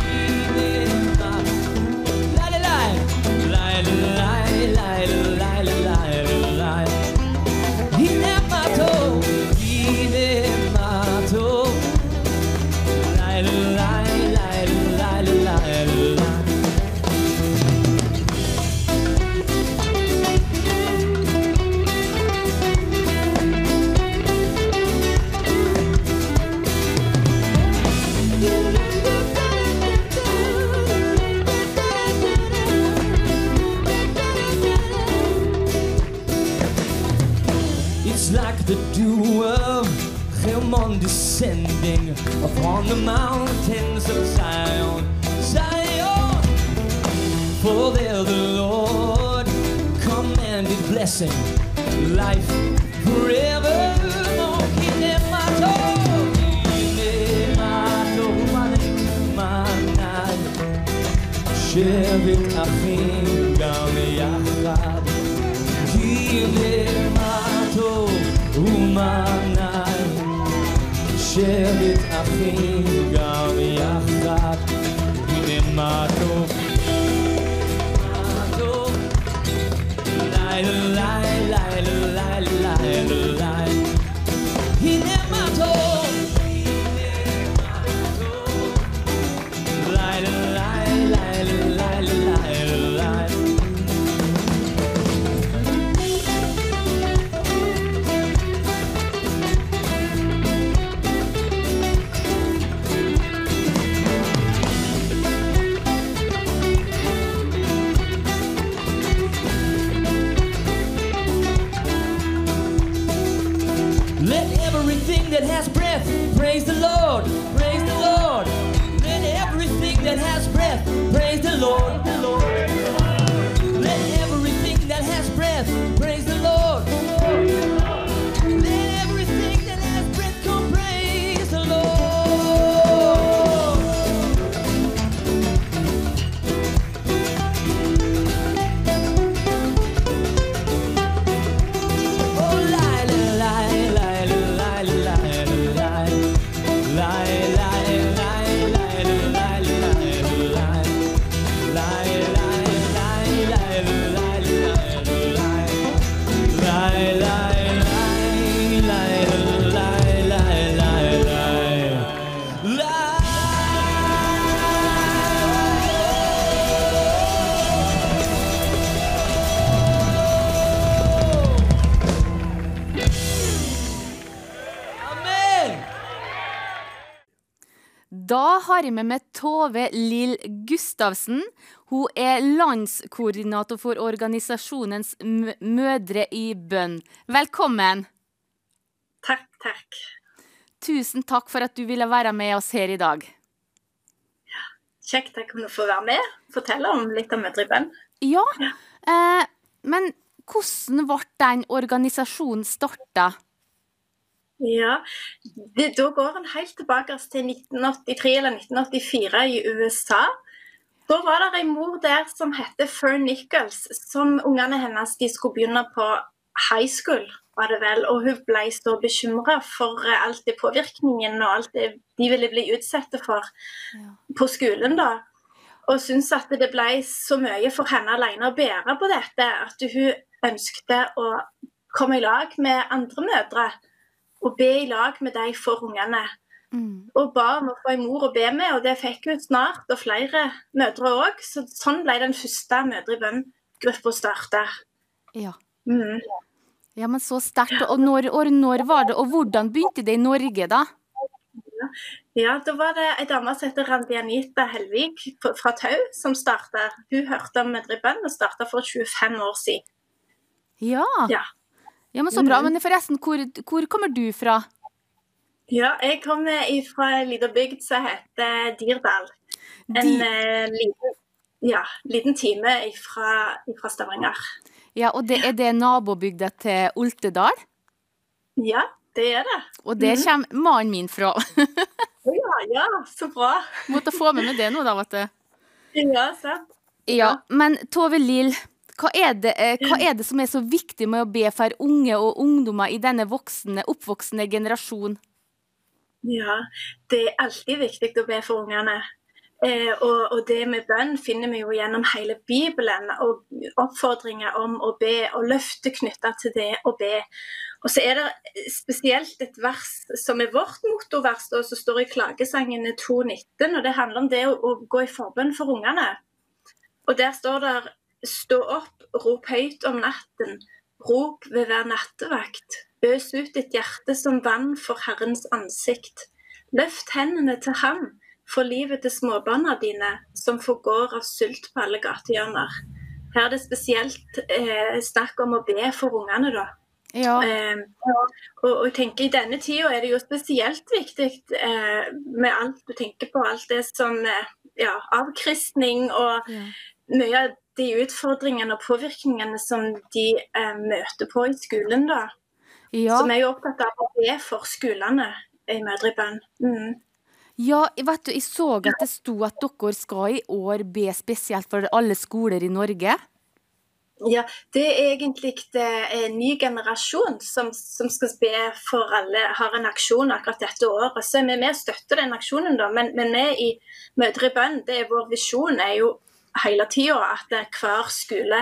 Speaker 7: upon the mountains of Zion. Zion, for there the Lord commanded blessing, life forever. שבט אחים גם יחד הנה מה טוב ומה נעים שבט אחים גם יחד הנה מה טוב מה טוב לילה לילה לילה לילה לילה
Speaker 2: Gustavsen. Hun er landskoordinator for organisasjonens Mødre i bønn. Velkommen.
Speaker 8: Takk, takk.
Speaker 2: Tusen takk for at du ville være med oss her i dag.
Speaker 8: Kjekt jeg kunne få være med. Fortelle om litt om Mødre i bønn.
Speaker 2: Ja, eh, men hvordan ble den organisasjonen starta?
Speaker 8: Ja, det, Da går en helt tilbake til 1983 eller 1984 i USA. Da var det ei mor der som heter Fern Nichols, som ungene hennes de skulle begynne på high school. var det vel, og Hun ble så bekymra for eh, alt det påvirkningen og alt det de ville bli utsatt for på skolen. da. Og syntes at det ble så mye for henne alene å bære på dette at hun ønskte å komme i lag med andre mødre og be i lag med de for ungene.
Speaker 2: Mm.
Speaker 8: Og ba om å få en mor å be med, og det fikk hun snart, og flere mødre òg. Så sånn ble den første Mødre i bønn-gruppa starta.
Speaker 2: Ja.
Speaker 8: Mm.
Speaker 2: ja, men så sterkt. Og når, og når var det, og hvordan begynte det i Norge, da?
Speaker 8: Ja, da var det ei dame som heter Randi Anita Helvik fra Tau, som starta. Hun hørte om Mødre i bønn og starta for 25 år siden.
Speaker 2: Ja.
Speaker 8: Ja.
Speaker 2: Ja, men så bra. Men forresten, hvor, hvor kommer du fra?
Speaker 8: Ja, jeg kommer fra ei lita bygd som heter Dirdal. En
Speaker 2: De...
Speaker 8: eh, liten, ja, liten time fra, Stavanger.
Speaker 2: Ja, og det er det nabobygda til Oltedal?
Speaker 8: Ja, det er det.
Speaker 2: Og det kommer mannen min fra.
Speaker 8: Ja, ja, så bra.
Speaker 2: Måtte få med meg det nå, da, vet du.
Speaker 8: Ja, sant.
Speaker 2: Ja, men Tove Lill, hva er, det, eh, hva er det som er så viktig med å be for unge og ungdommer i denne voksne, oppvoksende generasjon?
Speaker 8: Ja, det er alltid viktig å be for ungene. Eh, og, og det med bønn finner vi jo gjennom hele Bibelen, og oppfordringer om å be, og løfter knytta til det å be. Og så er det spesielt et vers som er vårt motorvers, da, som står i Klagesangene 2.19, og det handler om det å, å gå i forbønn for ungene. Og der står det Stå opp, rop høyt om natten, rop ved hver nattevakt. Øs ut ditt hjerte som vann for Herrens ansikt. Løft hendene til ham for livet til småbarna dine, som forgår av sult på alle gatehjørner. Her er det spesielt eh, snakk om å be for ungene, da.
Speaker 2: Ja,
Speaker 8: Eh, og, og jeg tenker I denne tida er det jo spesielt viktig eh, med alt du tenker på, alt det som eh, ja, avkristning og
Speaker 2: Ja.
Speaker 8: mye av de utfordringene og påvirkningene som de eh, møter på i skolen. da.
Speaker 2: Ja.
Speaker 8: vi er jo opptatt av å be for skolene i Mødre i bønn. Mm.
Speaker 2: ja vet du, jeg så at det sto at dere skal i år be spesielt for alle skoler i Norge.
Speaker 8: Ja, Det er egentlig en ny generasjon som, som skal be for alle, har en aksjon akkurat dette året. Så vi vi støtter den aksjonen, da. Men, men vi i Mødre i bønn, det er vår visjon er jo hele tida at hver skole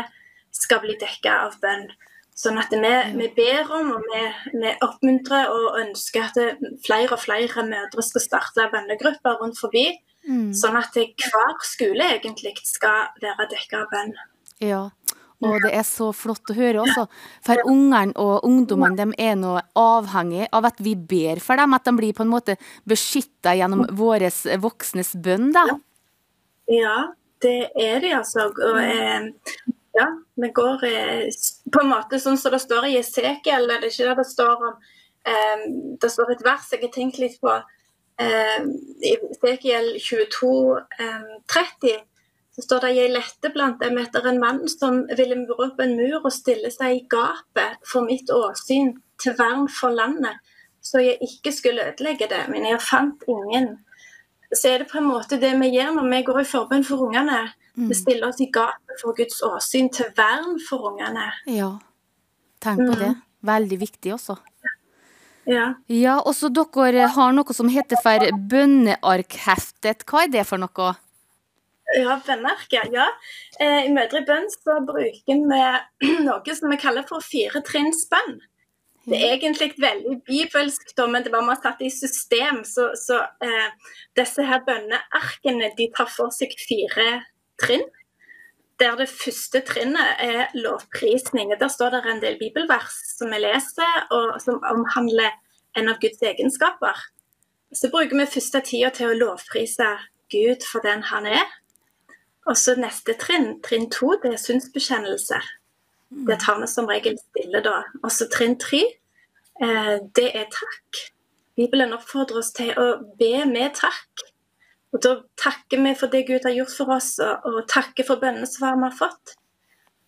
Speaker 8: skal bli dekka av bønn. Sånn at vi, vi ber om og vi, vi oppmuntrer og ønsker at flere og flere mødre skal starte bønnegrupper rundt forbi.
Speaker 2: Mm.
Speaker 8: Sånn at hver skole egentlig skal være dekka av bønn.
Speaker 2: Ja, og det er så flott å høre også. For ungene og ungdommene de er nå avhengig av at vi ber for dem. At de blir på en måte beskytta gjennom våre voksnes bønn, da.
Speaker 8: Ja, det er de altså. Og, eh, ja, vi går eh, på en måte sånn som det står i Esekiel, er ikke det det står om eh, Det står et vers jeg har tenkt litt på. Eh, I Esekiel 22, eh, 30 så står det jeg lette blant dem etter en mann som ville mure opp en mur og stille seg i gapet for mitt åsyn til vern for landet, så jeg ikke skulle ødelegge det, men jeg fant ingen så er det på en måte det vi gjør når vi går i forbønn for ungene. Vi stiller oss i gapet for Guds åsyn til vern for ungene.
Speaker 2: Ja. Tenk på det. Veldig viktig også.
Speaker 8: Ja.
Speaker 2: Ja, også dere har noe som heter for bønnearkheftet. Hva er det for noe?
Speaker 8: Ja, bønnearket. Ja. Eh, I Mødre i bønn så bruker vi noe som vi kaller for firetrinnsbønn. Det er egentlig veldig bibelsk, men det var man satt i system. Så, så eh, disse her bønnearkene de tar for seg fire trinn. Der det første trinnet er lovprisning. Der står det en del bibelvers som vi leser, og som omhandler en av Guds egenskaper. Så bruker vi første tida til å lovprise Gud for den han er. Og så neste trinn, trinn to, det er synsbekjennelse. Det tar vi som regel stille da. Og så trinn tre, eh, det er takk. Bibelen oppfordrer oss til å be med takk. Og Da takker vi for det Gud har gjort for oss, og, takker for bønnesvaret vi har fått.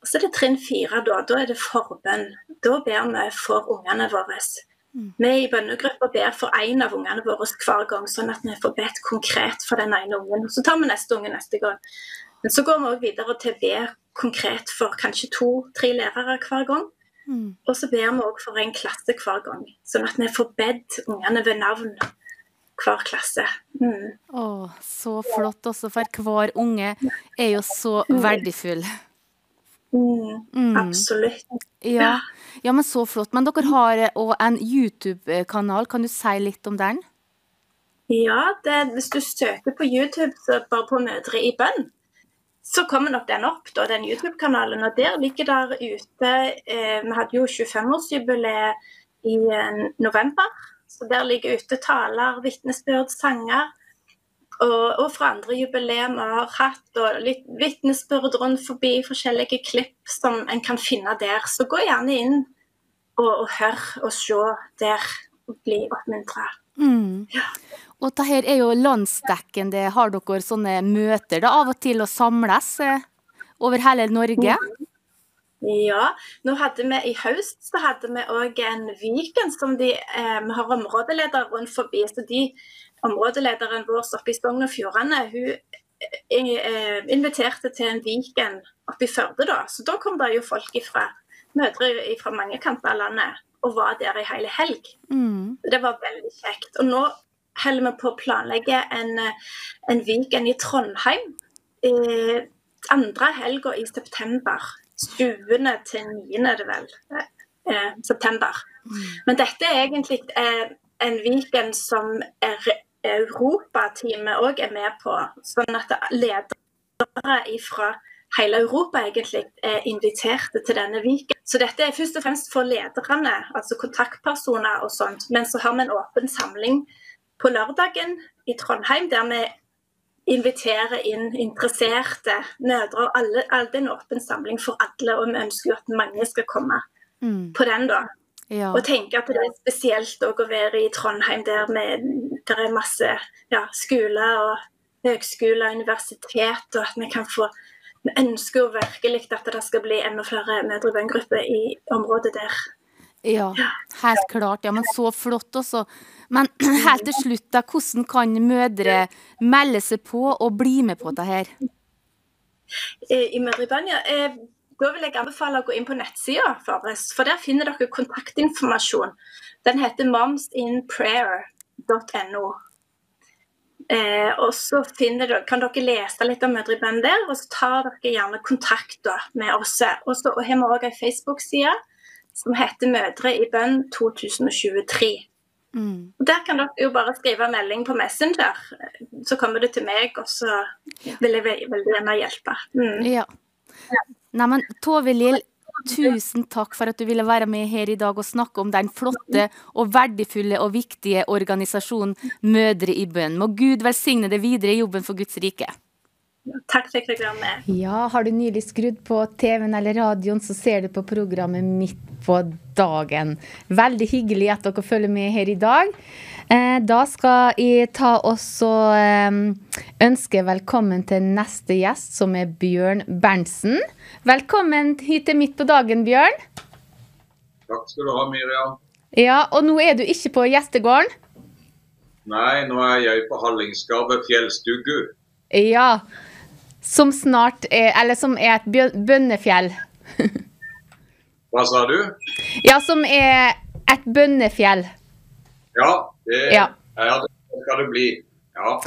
Speaker 8: Og så er det trinn fire, da. Da er det forbønn. Da ber vi for ungene våre. Vi i bønnegruppa ber for én av ungene våre hver gang, sånn at vi får bedt konkret for den ene ungen. Så tar vi neste unge neste gang. Men så går vi òg videre til å be konkret for kanskje to-tre lærere hver gang. Og så ber vi òg for en klasse hver gang, sånn at vi får bedt ungene ved navn hver klasse. Mm.
Speaker 2: Å, så flott også, for hver unge er jo så verdifull.
Speaker 8: Mm.
Speaker 2: Mm.
Speaker 8: Absolutt.
Speaker 2: Ja. ja, men så flott. Men dere har òg en YouTube-kanal, kan du si litt om den?
Speaker 8: Ja, det, hvis du søker på YouTube, så bare på 'Mødre i bønn', så kommer nok den opp, da, den YouTube-kanalen. Og der ligger der ute eh, Vi hadde jo 25-årsjubileet i eh, november. Så der ligger ute taler, vitnesbyrd, sanger. Og, og fra andre jubileer vi har hatt, og litt vitnesbyrd rundt forbi forskjellige klipp som en kan finne der. Så gå gjerne inn og, og hør og se der, og bli oppmuntra.
Speaker 2: Mm.
Speaker 8: Ja.
Speaker 2: Og dette er jo landsdekkende. Har dere sånne møter da av og til å samles eh, over hele Norge?
Speaker 8: Ja, nå hadde vi i høst så hadde vi òg en Viken som de eh, vi har områdeleder rundt forbi. Så de områdelederen vår oppe i Sogn og Fjordane, hun eh, inviterte til en Viken oppe i Førde da. Så da kom det jo folk ifra mødre fra mange kanter av landet og var der i hele helg.
Speaker 2: Mm.
Speaker 8: Det var veldig kjekt. Og nå holder vi på å planlegge en, eh, en Viken i Trondheim. Eh, andre helga i september. 20. til 9. er det vel. Eh, september. Men dette er egentlig eh, en weekend som Europateamet òg er med på. Sånn at ledere fra hele Europa egentlig er inviterte til denne weekend. Så dette er først og fremst for lederne, altså kontaktpersoner og sånt. Men så har vi en åpen samling på lørdagen i Trondheim der vi inviterer inn interesserte mødre. og alle, alle Det er en åpen samling for alle, og vi ønsker jo at mange skal komme
Speaker 2: Mm.
Speaker 8: på den. da.
Speaker 2: Ja.
Speaker 8: Og tenke at det er spesielt å være i Trondheim der med, der er masse ja, skoler og høgskoler universitet, og at vi kan få Vi ønsker jo virkelig at det skal bli enda flere mødre i bønngrupper i området der.
Speaker 2: Ja, helt klart. Ja, men så flott også. Men helt til slutt, da, hvordan kan mødre melde seg på og bli med på dette her?
Speaker 8: Eh, I Mødre i bønn, ja. Eh, Da vil jeg anbefale å gå inn på nettsida vår, for der finner dere kontaktinformasjon. Den heter momsinprayer.no. Eh, og så dere, kan dere lese litt om Mødre i bønn der, og så tar dere gjerne kontakt med oss. Og så har vi òg ei Facebook-side som heter Mødre i bønn 2023.
Speaker 2: Mm.
Speaker 8: Der kan dere jo bare skrive melding på Messenger, så kommer det til meg, og så vil jeg ve- veldig gjerne hjelpe. Mm.
Speaker 2: Ja. Neimen, Tove Lill, tusen takk for at du ville være med her i dag og snakke om den flotte og verdifulle og viktige organisasjonen Mødre i bønn. Må Gud velsigne deg videre i jobben for Guds rike.
Speaker 8: Med.
Speaker 2: Ja, har du nylig skrudd på TV-en eller radioen, så ser du på programmet Midt på dagen. Veldig hyggelig at dere følger med her i dag. Eh, Da skal jeg ta også eh, ønske velkommen til neste gjest, som er Bjørn Berntsen. Velkommen hit til Midt på dagen, Bjørn.
Speaker 9: Takk skal du ha, Miriam.
Speaker 2: Ja, og nå er du ikke på gjestegården?
Speaker 9: Nei, nå er jeg på Hallingsgard Fjellstugu.
Speaker 2: Ja. Som snart er Eller som er et bønnefjell.
Speaker 9: Hva sa du?
Speaker 2: Ja, som er et bønnefjell.
Speaker 9: Ja, det
Speaker 2: Ja.
Speaker 9: ja, det skal det bli. Ja.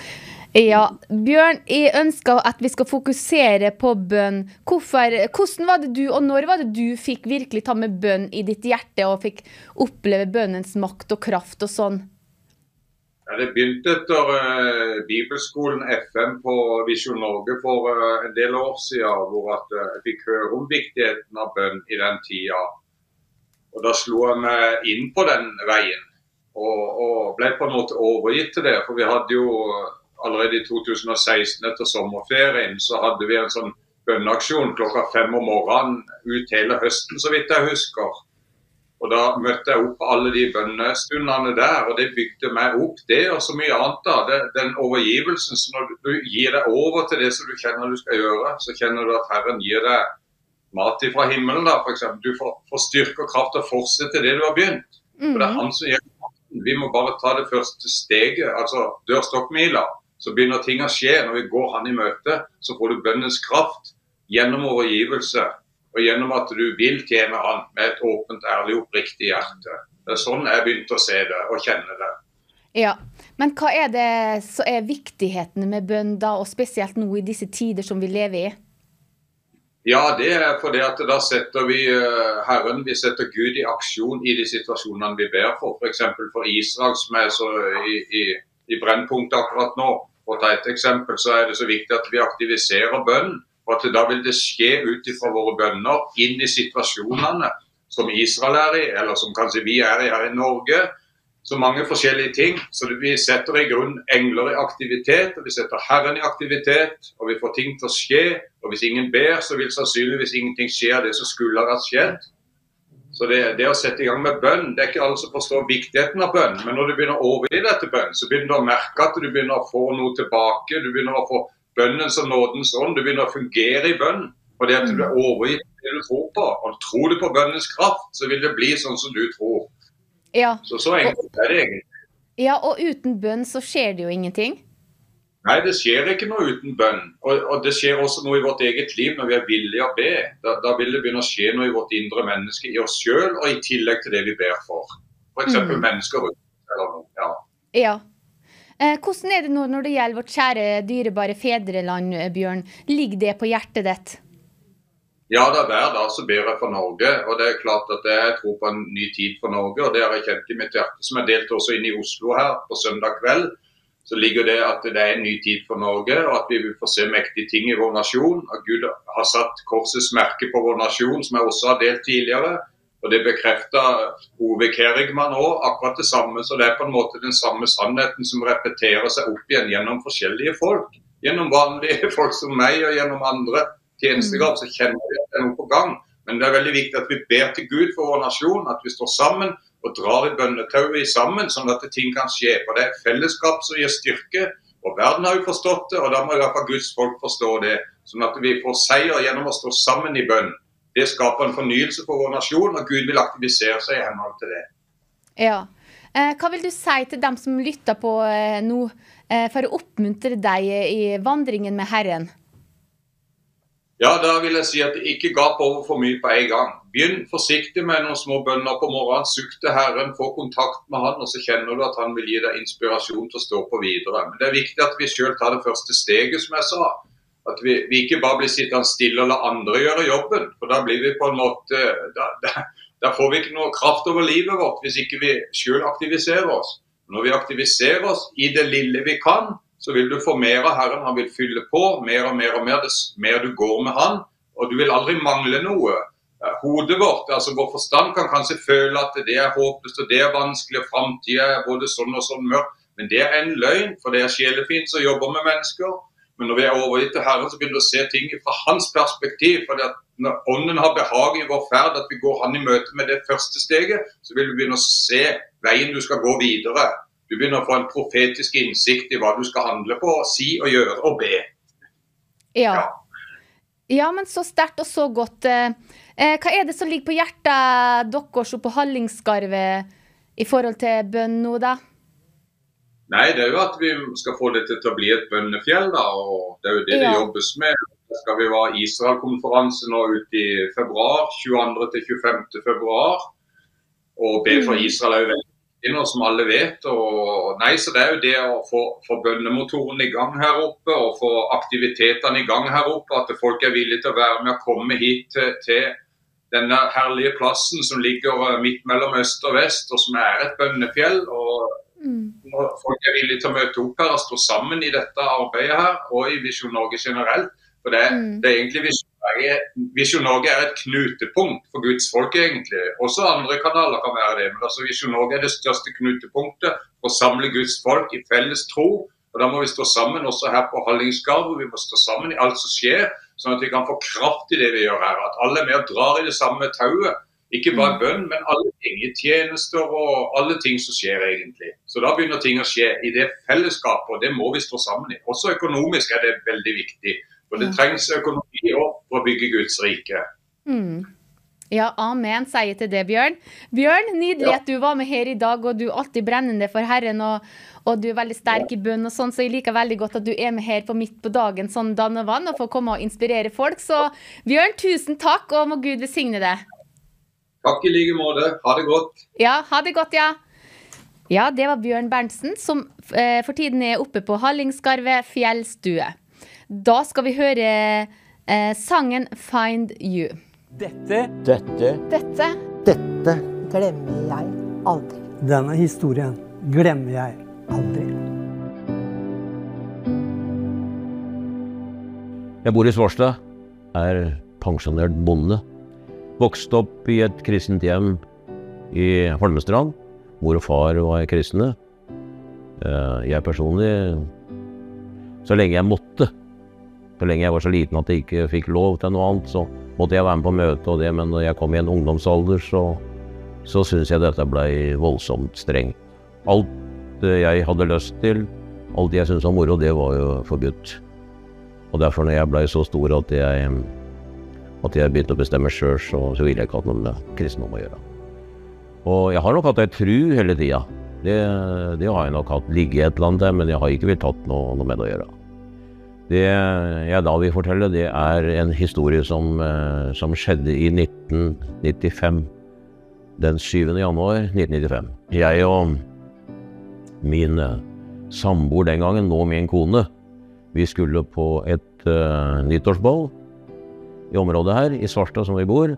Speaker 2: Ja, Bjørn, jeg ønsker at vi skal fokusere på bønn. Hvorfor, hvordan var det du, og når var det du fikk virkelig ta med bønn i ditt hjerte, og fikk oppleve bønnens makt og kraft og sånn?
Speaker 9: Ja, Det begynte etter eh, bibelskolen FM på Visjon Norge for eh, en del år siden, hvor at, eh, jeg fikk høre om viktigheten av bønn i den tida. Og Da slo jeg meg inn på den veien. Og, og ble på en måte overgitt til det. For vi hadde jo allerede i 2016 etter sommerferien så hadde vi en sånn bønneaksjon klokka fem om morgenen ut hele høsten, så vidt jeg husker. Og Da møtte jeg opp alle de bønnestundene der, og det bygde meg opp. Det og så mye annet. da, det, Den overgivelsen. så Når du gir deg over til det som du kjenner du skal gjøre, så kjenner du at Herren gir deg mat fra himmelen. da, eksempel. Du får, får styrke og kraft til å fortsette det du har begynt. For Det er han som gir maten. Vi må bare ta det første steget, altså dørstokkmila. Så begynner ting å skje. Når vi går han i møte, så får du bønnens kraft gjennom overgivelse. Og gjennom at du vil tjene han med et åpent, ærlig, oppriktig hjerte. Det er sånn jeg begynte å se det og kjenne det.
Speaker 2: Ja, Men hva er det som er viktigheten med bønn, da, og spesielt nå i disse tider som vi lever i?
Speaker 9: Ja, det er fordi at da setter vi eh, Herren, vi setter Gud i aksjon i de situasjonene vi ber for. F.eks. For, for Israel, som er så i, i, i brennpunktet akkurat nå. For å ta et eksempel, så er det så viktig at vi aktiviserer bønnen. Og at da vil det skje ut ifra våre bønner inn i situasjonene som Israel er i, eller som kanskje vi er i her i Norge. Så mange forskjellige ting. Så vi setter i grunn engler i aktivitet, og vi setter Herren i aktivitet, og vi får ting til å skje. Og hvis ingen ber, så vil sannsynligvis ingenting skje av det som skulle ha skjedd. Så det, det, å sette i gang med bønn, det er ikke alle som forstår viktigheten av bønn. Men når du begynner å overgi deg til bønn, så begynner du å merke at du begynner å få noe tilbake. Du begynner å få bønnens og nådens ånd. Du begynner å fungere i bønn. Og det at du er overgitt det du tror på. Og tror du på bønnens kraft, så vil det bli sånn som du tror.
Speaker 2: Ja.
Speaker 9: Så så enkelt er det egentlig.
Speaker 2: Ja, og uten bønn så skjer det jo ingenting.
Speaker 9: Nei, det skjer ikke noe uten bønn. Og, og, det skjer også noe i vårt eget liv når vi er villige å be. Da, da vil det begynne å skje noe i vårt indre menneske, i oss sjøl, og i tillegg til det vi ber for. F.eks. Mm. mennesker rundt eller noe. Ja.
Speaker 2: ja. Eh, hvordan er det nå når det gjelder vårt kjære, dyrebare fedreland, Bjørn? Ligger det på hjertet ditt?
Speaker 9: Ja, da hver dag så ber jeg for Norge. og det er klart at Jeg tror på en ny tid for Norge, og det har jeg kjent i mitt hjerte. Som jeg delte også inn i Oslo her på søndag kveld så ligger det at det er en ny tid for Norge, og at vi vil få se mektige ting i vår nasjon. At Gud har satt korsets merke på vår nasjon, som jeg også har delt tidligere. Og Det bekrefter Ove Kerigman òg, akkurat det samme. Så det er på en måte den samme sannheten som repeterer seg opp igjen gjennom forskjellige folk. Gjennom vanlige folk som meg og gjennom andre tjenestegrad, så kjenner vi at det er noe på gang. Men det er veldig viktig at vi ber til Gud for vår nasjon, at vi står sammen og drar i bønnetauet sammen, sånn at ting kan skje. For det er fellesskap som gir styrke. Og verden har jo forstått det, og da må i hvert fall Guds folk forstå det. Sånn at vi får seier gjennom å stå sammen i bønn. Det skaper en fornyelse for vår nasjon, og Gud vil aktivisere seg i henhold til det.
Speaker 2: Ja. Eh, hva vil du si til dem som lytter på eh, nå, eh, for å oppmuntre deg i vandringen med Herren?
Speaker 9: Ja, da vil jeg si at ikke gap over for mye på en gang. Begynn forsiktig med noen små bønner på morgenen. Sukk til Herren, få kontakt med Han, og så kjenner du at Han vil gi deg inspirasjon til å stå på videre. Men det er viktig at vi sjøl tar det første steget, som jeg sa. At vi, vi ikke bare blir sittende stille og la andre gjøre jobben. For da blir vi på en måte da, da, da får vi ikke noe kraft over livet vårt hvis ikke vi sjøl aktiviserer oss. Når vi aktiviserer oss i det lille vi kan, så vil du få mer av Herren. Han vil fylle på mer og mer og mer dess mer du går med Han. Og du vil aldri mangle noe. Eh, hodet vårt, altså vår forstand, kan kanskje føle at det er håpløst og det er vanskelig, og framtida er både sånn og sånn mørk. Men det er en løgn, for det er sjelefint som jobber med mennesker. Men når vi er overgitt til Herren, så begynner du å se ting fra hans perspektiv. fordi at Når Ånden har behag i vår ferd, at vi går Han i møte med det første steget, så vil du begynne å se veien du skal gå videre. Du begynner å få en profetisk innsikt i hva du skal handle på, si og gjøre og be.
Speaker 2: Ja. Ja, ja men så sterkt og så godt. Eh, eh, hva er det som ligger på hjertet deres på Hallingskarvet i forhold til bønn nå, da?
Speaker 9: Nei, det er jo at vi skal få dette til å bli et bønnefjell, da. Og det er jo det ja. det jobbes med. Da skal vi ha Israel-konferanse nå ute i februar, 22. til 25. februar. Og be for mm. Israel er jo veldig nå, som alle vet. Og, nei, så Det er jo det å få, få bønnemotoren i gang her oppe og få aktivitetene i gang her oppe. At folk er villige til å være med og komme hit til, til denne herlige plassen som ligger eh, midt mellom øst og vest, og som er et bønnefjell. og. Når folk er villige til å møte opp her og stå sammen i dette arbeidet her, og i Visjon Norge generelt, For det,
Speaker 2: Mm.
Speaker 9: det er egentlig Visjon Norge, Visjon Norge er et knutepunkt for Guds folk, egentlig. Også andre kanaler kan være det, men altså Visjon Norge er det største knutepunktet for å samle Guds folk i felles tro. Og Da må vi stå sammen også her på Hallingskarv, hvor vi må stå sammen i alt som skjer, sånn at vi kan få kraft i det vi gjør her. At alle er med og drar i det samme tauet. Ikke bare
Speaker 2: Mm.
Speaker 9: bønn, men alle ting i tjenester og alle ting som skjer egentlig. Så da begynner ting å skje i det fellesskapet, og det må vi stå sammen i. Også økonomisk er det veldig viktig. For det trengs økonomi også for å bygge Guds rike.
Speaker 2: Mm. Ja, amen, sier jeg til det, Bjørn. Bjørn, nydelig
Speaker 9: Ja.
Speaker 2: at du var med her i dag, og du er alltid brennende for Herren, og, og du er veldig sterk i bønn og sånn, så jeg liker veldig godt at du er med her på midt på dagen sånn danne vann, og får komme og inspirere folk. Så Bjørn, tusen takk, og må Gud velsigne deg.
Speaker 9: Takk i like måte. Ha det godt.
Speaker 2: Ja, ha det godt, ja. Ja, det var Bjørn Berntsen, som eh, for tiden er oppe på Hallingskarvet fjellstue. Da skal vi høre eh, sangen 'Find You'.
Speaker 7: Dette
Speaker 10: Dette
Speaker 2: Dette
Speaker 10: Dette
Speaker 11: glemmer jeg aldri.
Speaker 12: Denne historien glemmer jeg aldri.
Speaker 13: Jeg bor i Svarstad, er pensjonert bonde. Vokste opp i et kristent hjem i Holmestrand. Mor og far var kristne. Eh, Jeg personlig, så lenge jeg måtte, så lenge jeg var så liten at jeg ikke fikk lov til noe annet, så måtte jeg være med på møte og det, men når jeg kom i en ungdomsalder, så, så syntes jeg dette blei voldsomt strengt. Alt eh, jeg hadde lyst til, alt jeg syntes var moro, det var jo forbudt. Og derfor når jeg blei så stor at jeg, at jeg begynte å bestemme sjøl, så, så ville jeg ikke hatt noe med kristendom å gjøre. Og jeg har nok hatt ei tru hele tida. Det, det har jeg nok hatt ligge et eller annet der, men jeg har ikke villet hatt noe, noe med det å gjøre. Det jeg da vil fortelle, det er en historie som, eh, som skjedde i 1995. Den 7. januar 1995. Jeg og min eh, samboer den gangen, nå min kone, vi skulle på et uh, nyttårsball i området her, i Svarstad som vi bor.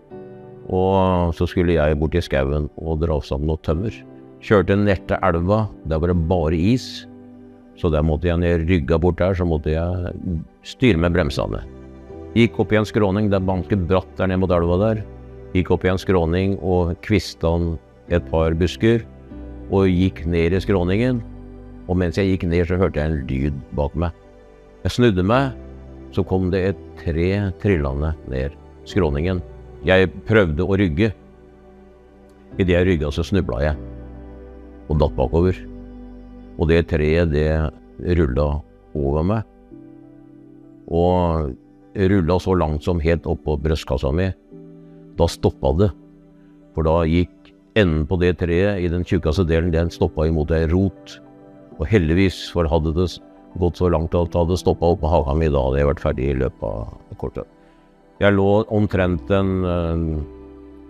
Speaker 13: Og så skulle jeg bort i skauen og dra sammen noe tømmer. Kjørte ned til elva, der var det bare is. Så der måtte jeg ned rygga bort der, så måtte jeg styre med bremsene. Gikk opp i en skråning, det banket bratt der ned mot elva der. Gikk opp i en skråning og kvista et par busker. Og gikk ned i skråningen. Og mens jeg gikk ned, så hørte jeg en lyd bak meg. Jeg snudde meg, så kom det et tre trillende ned skråningen. Jeg prøvde å rygge. Idet jeg rygga, så snubla jeg og datt bakover. Og det treet, det rulla over meg. Og rulla så langt som helt opp på brystkassa mi. Da stoppa det. For da gikk enden på det treet, i den tjukkeste delen, den stoppa imot ei rot. Og heldigvis, for hadde det gått så langt at det hadde stoppa opp på hagen min da hadde jeg vært ferdig i løpet av kortet. Jeg lå omtrent en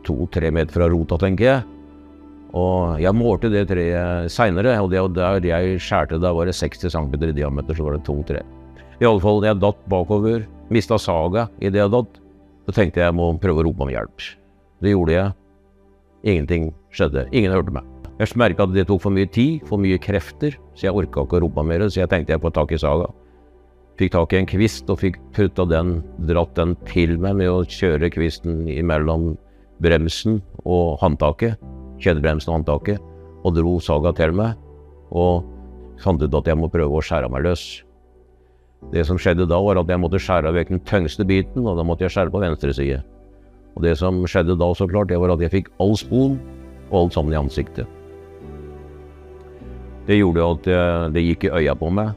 Speaker 13: to-tre meter fra rota, tenker jeg. Og jeg målte det treet seinere, og det, der jeg skjærte, der var det 60 cm i diameter, så var det et tungt tre. I alle fall, jeg datt bakover, mista saga idet jeg datt. Så tenkte jeg jeg må prøve å rope om hjelp. Det gjorde jeg. Ingenting skjedde. Ingen hørte meg. Jeg merka at det tok for mye tid, for mye krefter, så jeg orka ikke å rope mer, så jeg tenkte jeg får tak i saga. Fikk tak i en kvist og fikk putta den, dratt den til meg med å kjøre kvisten imellom bremsen og håndtaket, kjedebremsen og håndtaket, og dro saga til meg, og fant ut at jeg må prøve å skjære meg løs. Det som skjedde da, var at jeg måtte skjære vekk den tyngste biten, og da måtte jeg skjære på venstre side. Og det som skjedde da, så klart, det var at jeg fikk all spon og alt sammen i ansiktet. Det gjorde at det, det gikk i øya på meg.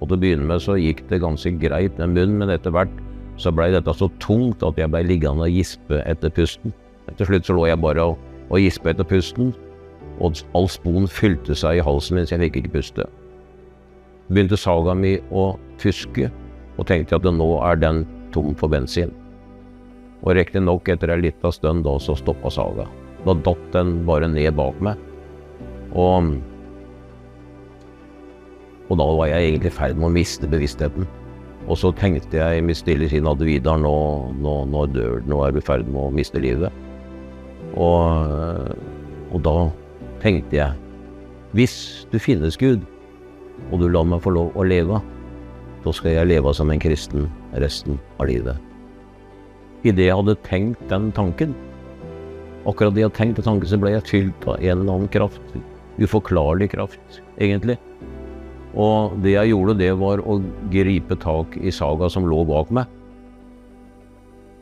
Speaker 13: Og til å begynne med så gikk det ganske greit med munnen, men etter hvert så blei dette så tungt at jeg blei liggende og gispe etter pusten. Til slutt så lå jeg bare og, og gispe etter pusten, og all spon fylte seg i halsen min, så jeg fikk ikke puste. Begynte saga mi å fuske, og tenkte at nå er den tom for bensin. Og riktignok etter ei lita stund da så stoppa saga. Da datt den bare ned bak meg. Og og da var jeg egentlig i ferd med å miste bevisstheten. Og så tenkte jeg i mitt stille sinn at Vidar, nå, nå, nå dør du, nå er du i ferd med å miste livet. Og, og da tenkte jeg, hvis du finnes Gud, og du lar meg få lov å leve, da skal jeg leve som en kristen resten av livet. Idet jeg hadde tenkt den tanken, akkurat det jeg hadde tenkt den tanken, så ble jeg fylt av en eller annen kraft. Uforklarlig kraft, egentlig. Og det jeg gjorde, det var å gripe tak i saga som lå bak meg.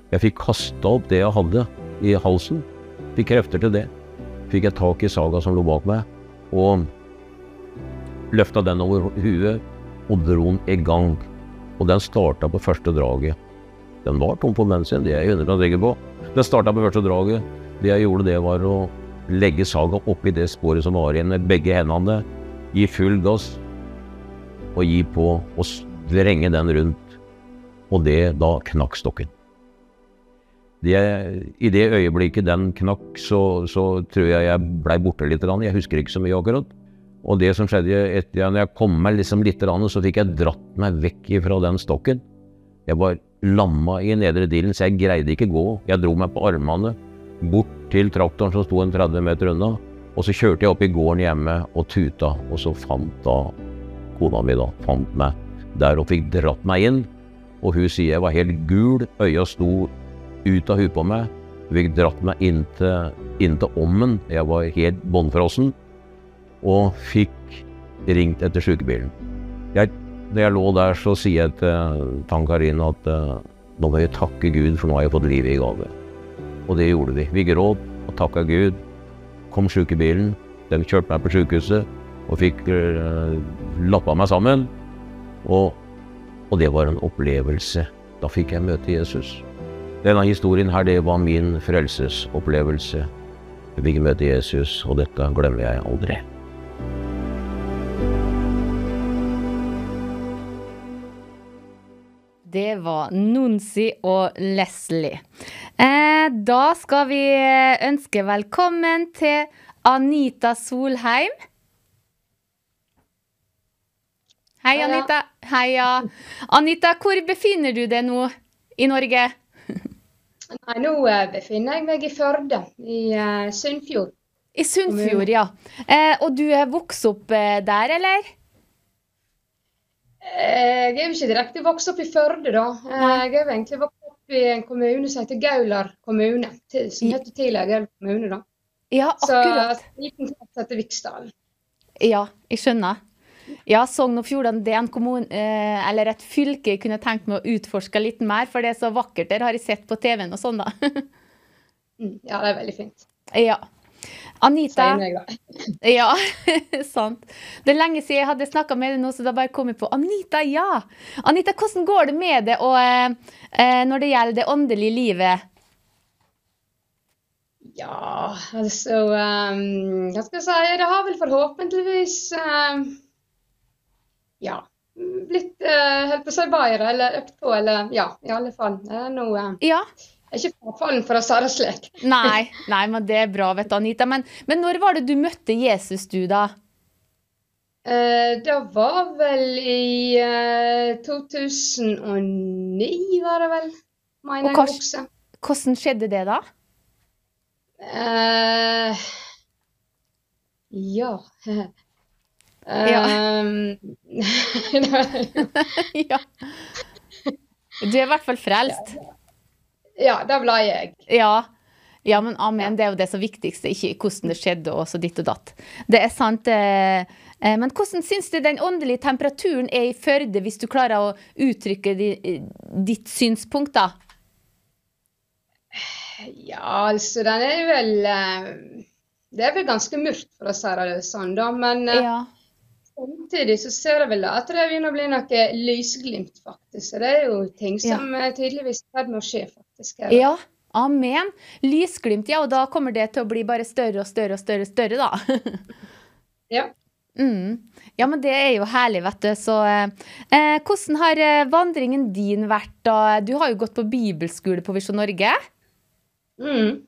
Speaker 13: Jeg fikk kasta opp det jeg hadde i halsen. Fikk krefter til det. Fikk jeg tak i saga som lå bak meg, og løfta den over huet og dro den i gang. Og den starta på første draget. Den var tom for bensin, det er jeg 100 sikker på. Den starta på første draget. Det jeg gjorde, det var å legge saga oppi det sporet som var igjen, med begge hendene. Gi full gass og gi på og vrenge den rundt. Og det da knakk stokken. Det, I det øyeblikket den knakk, så, så tror jeg jeg blei borte litt. Jeg husker ikke så mye akkurat. Og det som skjedde etter når jeg kom meg liksom litt, så fikk jeg dratt meg vekk fra den stokken. Jeg var lamma i nedre dilen, så jeg greide ikke gå. Jeg dro meg på armene bort til traktoren som sto en 30 meter unna. Og så kjørte jeg opp i gården hjemme og tuta, og så fant da kona mi da, fant meg der og fikk dratt meg inn. Og hun sier jeg var helt gul, øya sto ut av huet på meg. Hun fikk dratt meg inn til, inn ommen, jeg var helt bånnfrossen. Og fikk ringt etter sykebilen. Jeg, når jeg lå der, så sier jeg til Tann-Karin at uh, nå må jeg takke Gud, for nå har jeg fått livet i gave. Og det gjorde vi. Vi gråt og takka Gud. Kom sykebilen. Den kjørte meg på sykehuset og fikk uh, lappa meg sammen. Og, og det var en opplevelse. Da fikk jeg møte Jesus. Denne historien her, det var min frelsesopplevelse. Jeg fikk møte Jesus, og dette glemmer jeg aldri.
Speaker 2: Det var Nunsi og Leslie. Eh, da skal vi ønske velkommen til Anita Solheim. Hei. Anita. Heia. Anita, hvor befinner du deg nå i Norge?
Speaker 10: Nei, nå eh, befinner jeg meg i Førde, i eh, Sunnfjord.
Speaker 2: I Sunnfjord, ja. Eh, og du er vokst opp der, eller?
Speaker 10: Jeg er jo ikke direkte vokst opp i Førde, da. Jeg er jo egentlig vokst opp i en kommune som heter Gaular kommune, som heter tidligere Gaular kommune, da.
Speaker 2: Ja, akkurat.
Speaker 10: Så en liten plass heter Viksdalen.
Speaker 2: Ja, jeg skjønner. Ja, Sogn og Fjordane det er en kommune, eh, eller et fylke jeg kunne tenkt meg å utforske litt mer, for det er så vakkert der, har jeg sett på TV-en og sånn, da.
Speaker 10: Mm, Ja, det er veldig fint.
Speaker 2: ja. Anita. Ja, sant. Det er lenge siden jeg hadde snakka med deg nå, så da bare kom jeg på Anita, ja! Anita, hvordan går det med deg og, eh, eh, når det gjelder det åndelige livet?
Speaker 10: Ja, altså um, Hva skal jeg si? Det har vel forhåpentligvis ehm, Ja. Blitt uh, helt på å si bedre, eller økt på, eller ja, i alle fall. Det er noe
Speaker 2: Ja.
Speaker 10: Jeg er ikke frafallen, for å si det slik.
Speaker 2: Nei, nei, men det er bra, vet du, Anita. Men, men når var det du møtte Jesus, du, da?
Speaker 10: Eh, det var vel i eh, 2009, var det vel? Mener jeg også.
Speaker 2: Hvordan skjedde det, da?
Speaker 10: Eh, ja.
Speaker 2: Ja.
Speaker 10: Ehm,
Speaker 2: ja. Du er i hvert fall frelst.
Speaker 10: ja, det ble jeg.
Speaker 2: Ja. Ja, men amen, det er jo det som viktigste, ikke hvordan det skjedde og så ditt og datt. Det er sant. eh, eh, Men hvordan syns du den åndelige temperaturen er i Førde, hvis du klarer å uttrykke ditt synspunkt, da?
Speaker 10: Ja, altså, den er vel eh, Det er vel ganske mørkt, for å si det sånn, da. Men eh,
Speaker 2: Ja.
Speaker 10: Samtidig så ser jeg vel at det begynner å bli noe lysglimt, faktisk. Så det er jo ting som ja. tydeligvis er i ferd med å skje, faktisk. Eller?
Speaker 2: Ja. Amen. Lysglimt, ja, og da kommer det til å bli bare større og større og større, større da.
Speaker 10: Ja.
Speaker 2: Mm. Ja, men det er jo herlig, vet du. Så eh, eh, hvordan har eh, vandringen din vært da? Du har jo gått på bibelskole på Visjon Norge.
Speaker 10: Mm.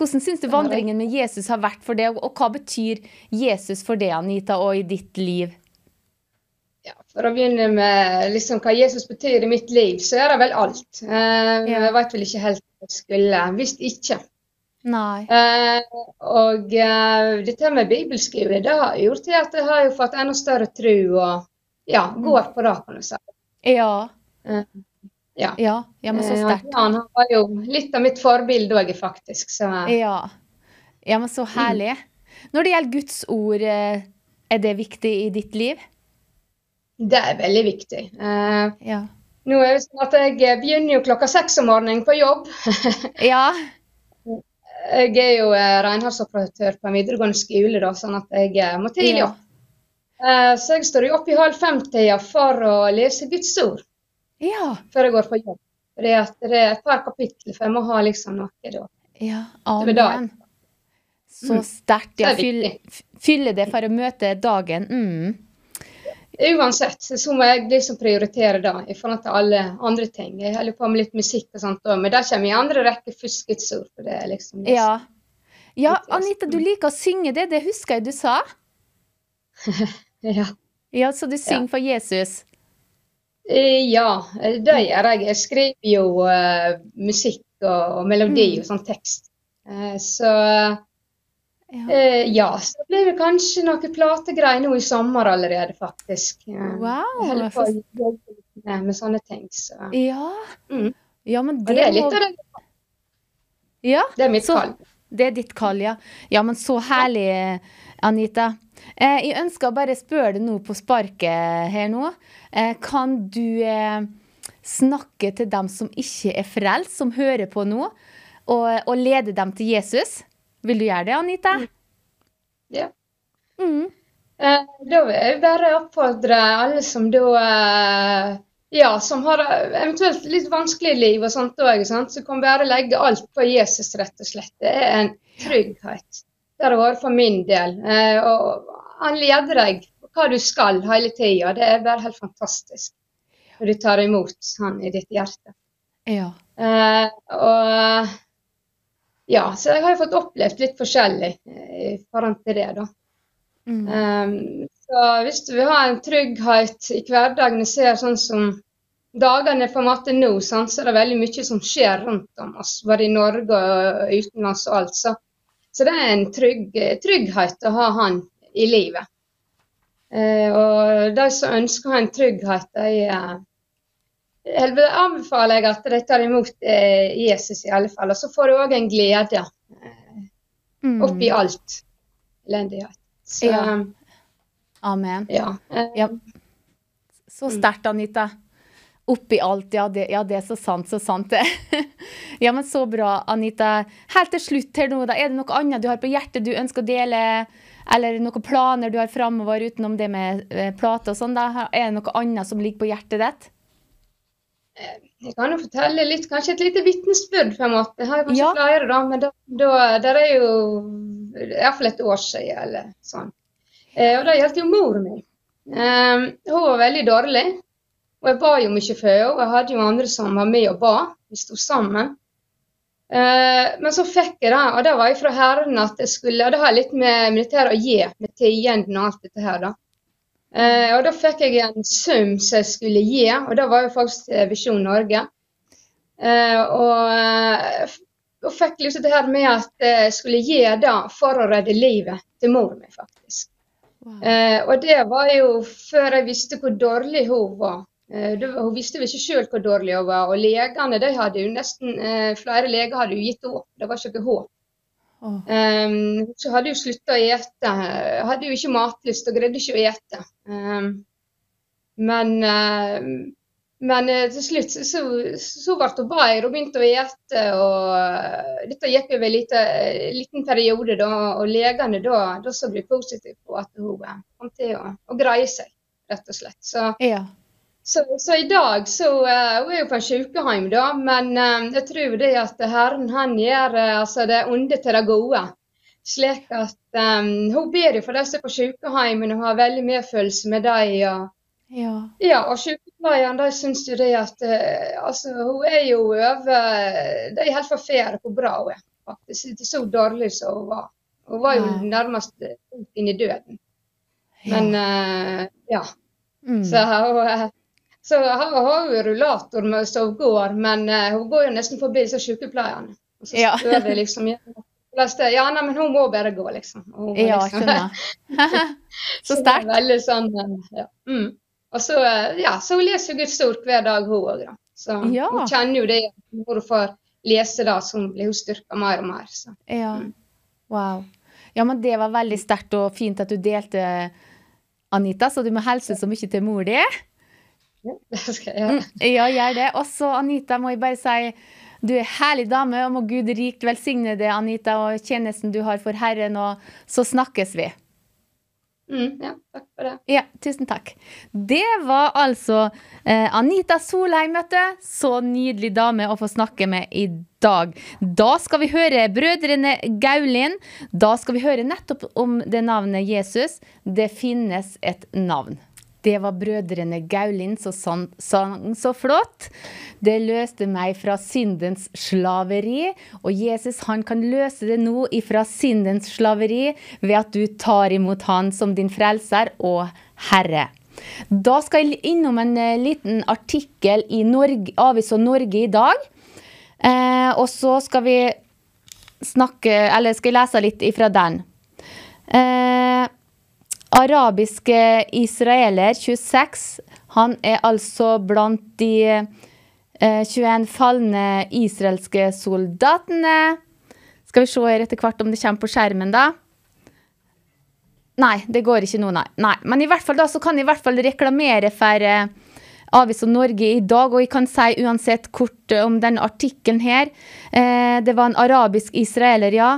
Speaker 2: Hvordan syns du vandringen med Jesus har vært for deg, og hva betyr Jesus for deg, Anita, og i ditt liv?
Speaker 10: Ja, For å begynne med liksom hva Jesus betyr i mitt liv, så er det vel alt. Eh, Jeg vet vel ikke helt hva jeg skulle. Hvis ikke.
Speaker 2: Nei.
Speaker 10: Eh, og eh, dette med bibelskole, det har gjort til at jeg har fått enda større tro og ja, går på det, kan du si.
Speaker 2: Ja.
Speaker 10: Ja.
Speaker 2: Ja, ja, men så
Speaker 10: Eh,
Speaker 2: sterkt.
Speaker 10: Han, han var jo litt av mitt forbilde òg, faktisk. Så
Speaker 2: Ja. ja, men så herlig. Når det gjelder Guds ord, eh, er det viktig i ditt liv?
Speaker 10: det er veldig viktig. Uh,
Speaker 2: Ja.
Speaker 10: nå er det sånn at jeg begynner jo klokka seks om morgenen på jobb.
Speaker 2: Ja.
Speaker 10: Jeg er jo renholdsoperatør på en videregående skole, da, sånn at jeg må tidlig
Speaker 2: Ja.
Speaker 10: opp. Eh, så jeg står jo opp i halv fem-tida for å lese Guds ord
Speaker 2: Ja.
Speaker 10: før jeg går på jobb. For at det er et par kapitler, for jeg må ha liksom noe da.
Speaker 2: ja. Amen. Så
Speaker 10: Mm.
Speaker 2: sterkt. Ja,
Speaker 10: Det er
Speaker 2: fyll,
Speaker 10: viktig.
Speaker 2: f- fylle det for å møte dagen. Mm.
Speaker 10: Uansett så må jeg liksom prioritere det i forhold til alle andre ting. Jeg holder på med litt musikk og sånt òg, men der kommer i andre rekke fuskets ord. For det liksom. liksom
Speaker 2: Ja. Ja, Anita, du liker å synge det. Det husker jeg du sa.
Speaker 10: Ja.
Speaker 2: Ja, så du synger for Jesus.
Speaker 10: Eh, Ja, eh, det gjør jeg. Jeg skriver jo uh, musikk og, og melodi
Speaker 2: Mm.
Speaker 10: og sånn tekst. Uh, så
Speaker 2: Ja.
Speaker 10: eh, ja, så blir det kanskje noe plategreier nå i sommer allerede, faktisk.
Speaker 2: Wow,
Speaker 10: Jeg holder på å jobbe med, med sånne ting. Så.
Speaker 2: Ja.
Speaker 10: Mm.
Speaker 2: ja, men
Speaker 10: Og
Speaker 2: det,
Speaker 10: det er litt
Speaker 2: må
Speaker 10: av det.
Speaker 2: Ja,
Speaker 10: Det er mitt
Speaker 2: så-
Speaker 10: kall.
Speaker 2: Det er ditt kall, ja. Ja, men så herlig, Anita. Eh, jeg ønsker å bare spørre deg nå på sparket her nå. Eh, kan du eh, snakke til dem som ikke er frelst, som hører på nå, og, og lede dem til Jesus? Vil du gjøre det, Anita?
Speaker 10: Ja.
Speaker 2: Mm.
Speaker 10: Eh, Da vil jeg bare oppfordre alle som da eh, ja, som har eventuelt litt vanskelig liv og sånt òg, så kan bare legge alt på Jesus, rett og slett. Det er en trygghet. Det har det vært for min del. Eh, Og han leder deg hva du skal hele tida. Det er bare helt fantastisk når du tar imot han i ditt hjerte.
Speaker 2: Ja.
Speaker 10: Eh, og ja, så jeg har jo fått opplevd litt forskjellig eh, i forhold til det, da.
Speaker 2: Mm.
Speaker 10: Um, så hvis du vil ha en trygghet i hverdagen ser sånn som dagene på en måte nå, sånn, så er det veldig mye som skjer rundt om oss, både i Norge og utenlands og alt. Så, så det er en trygg, trygghet å ha han i livet. Eh, og de som ønsker å ha en trygghet, de eh, anbefaler jeg at de tar imot eh, Jesus i alle fall. Og så får du òg en glede
Speaker 2: Mm.
Speaker 10: oppi alt elendighet. Så,
Speaker 2: Ja. Amen.
Speaker 10: ja. Eh,
Speaker 2: Ja. Så sterkt, Anita. Oppi alt, ja det, ja, det er så sant, så sant det. ja, men så bra, Anita. Helt til slutt her nå, da. Er det noe annet du har på hjertet du ønsker å dele? Eller noen planer du har framover utenom det med eh, plate og sånn? da? Er det noe annet som ligger på hjertet ditt?
Speaker 10: Jeg kan jo fortelle litt, kanskje et lite vitnesbyrd på en måte. Jeg har kanskje
Speaker 2: Ja.
Speaker 10: flere, da, men da, da, der er jo iallfall et år siden eller sånn. Eh, og det gjaldt jo mor mi. Eh, hun var veldig dårlig, og jeg ba jo mye for henne. Og jeg hadde jo andre som var med og ba. Vi sto sammen. Eh, men så fikk jeg det, og det var jo fra Herren at jeg skulle Og det har litt med militæret å gi, med tienden og alt dette her, da. Eh, og da fikk jeg en sum som jeg skulle gi, og det var jo faktisk til Visjon Norge. Eh, og, eh, og fikk liksom det her med at jeg skulle gi det for å redde livet til mor mi, faktisk. Eh, og det var jo før jeg visste hvor dårlig hun var. Eh, hun visste jo ikke sjøl hvor dårlig hun var. Og legene de hadde jo nesten, eh, flere leger hadde jo gitt opp. Det var ikke håp.
Speaker 2: Åh.
Speaker 10: Um, så hadde jo slutta å ete. Hadde jo ikke matlyst og greide ikke å ete. Um, men uh, men eh, til slutt så, så, så ble hun bedre og begynte å ete. og Dette gikk over en liten, liten periode, da, og legene da, da så vi positivt på at hun eh, kom til å, å greie seg, rett og slett. Så,
Speaker 2: Ja.
Speaker 10: Så, så i dag så uh, Hun er jo på sykehjem, da, men uh, jeg tror det at Herren han gjør uh, altså det onde til det gode. Slik at um, Hun ber jo for de som er på sykehjemmen og har veldig medfølelse med dem. Og,
Speaker 2: Ja.
Speaker 10: ja, og sykepleierne de syns jo det at altså, hun er jo over De er helt forferdet hvor bra hun er, faktisk. Ikke så dårlig som hun var. Hun var jo
Speaker 2: Nei.
Speaker 10: nærmest inn i døden. Men ja.
Speaker 2: Mm.
Speaker 10: Så hun så hun har jo rullator med så går, men eh, hun går jo nesten forbi disse sykepleierne. Og så
Speaker 2: Ja.
Speaker 10: spør liksom ja, nei, men hun må bare gå, liksom. Hun
Speaker 2: Ja,
Speaker 10: liksom-
Speaker 2: skjønner. Så
Speaker 10: er
Speaker 2: sterkt.
Speaker 10: Veldig sånn, ja. Mm. Og så, eh, ja, så hun leser Guds ord hver dag, hun òg. Så
Speaker 2: Ja.
Speaker 10: hun kjenner jo det når hun får lese da, så blir hun styrka mer og mer. Så.
Speaker 2: Ja. Wow. Ja, men det var veldig sterkt og fint at du delte, Anita, så du må hilse så mye til mor di.
Speaker 10: Det skal jeg gjøre.
Speaker 2: Mm, Ja, gjør det. Også Anita, må jeg bare si du er herlig dame, og må Gud rikt velsigne deg, Anita, og tjenesten du har for Herren, og så snakkes vi.
Speaker 10: Mm, ja, takk for det.
Speaker 2: Ja, tusen takk. Det var altså eh, Anita Solheim, du. Så nydelig dame å få snakke med i dag. Da skal vi høre Brødrene Gaulin. Da skal vi høre nettopp om det navnet Jesus. Det finnes et navn. Det var brødrene Gaulin som sang, sang så flott. Det løste meg fra syndens slaveri. Og Jesus han kan løse det nå ifra syndens slaveri ved at du tar imot han som din frelser og herre. Da skal jeg innom en eh, liten artikkel i Norge, Avisa Norge i dag. Eh, og så skal vi snakke Eller skal jeg lese litt ifra den. Eh, arabiske israeler, 26, han er altså blant de eh, 21 falne israelske soldatene. Skal vi se her etter hvert om det kommer på skjermen, da. Nei, det går ikke nå, nei. nei. Men i hvert fall da, så kan jeg i hvert fall reklamere for eh, Avisa Norge i dag, og jeg kan si uansett kort eh, om denne artikkelen her. Eh, det var en arabisk israeler, ja,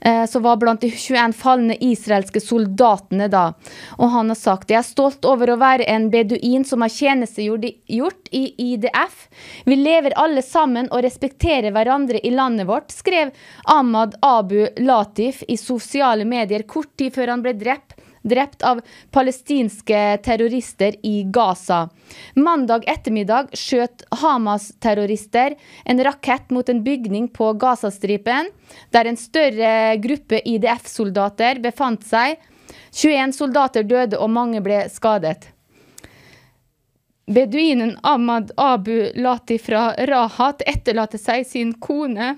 Speaker 2: eh, som var blant de 21 falne israelske soldatene da. Og han har sagt jeg er stolt over å være en beduin som har tjenestegjort gjort i IDF. Vi lever alle sammen og respekterer hverandre i landet vårt, skrev Ahmad Abu Latif i sosiale medier kort tid før han ble drept drept av palestinske terrorister i Gaza. Mandag ettermiddag skjøt Hamas-terrorister en rakett mot en bygning på Gazastripen, der en større gruppe IDF-soldater befant seg. 21 soldater døde og mange ble skadet. Beduinen Ahmad Abu Lati fra Rahat etterlater seg sin kone,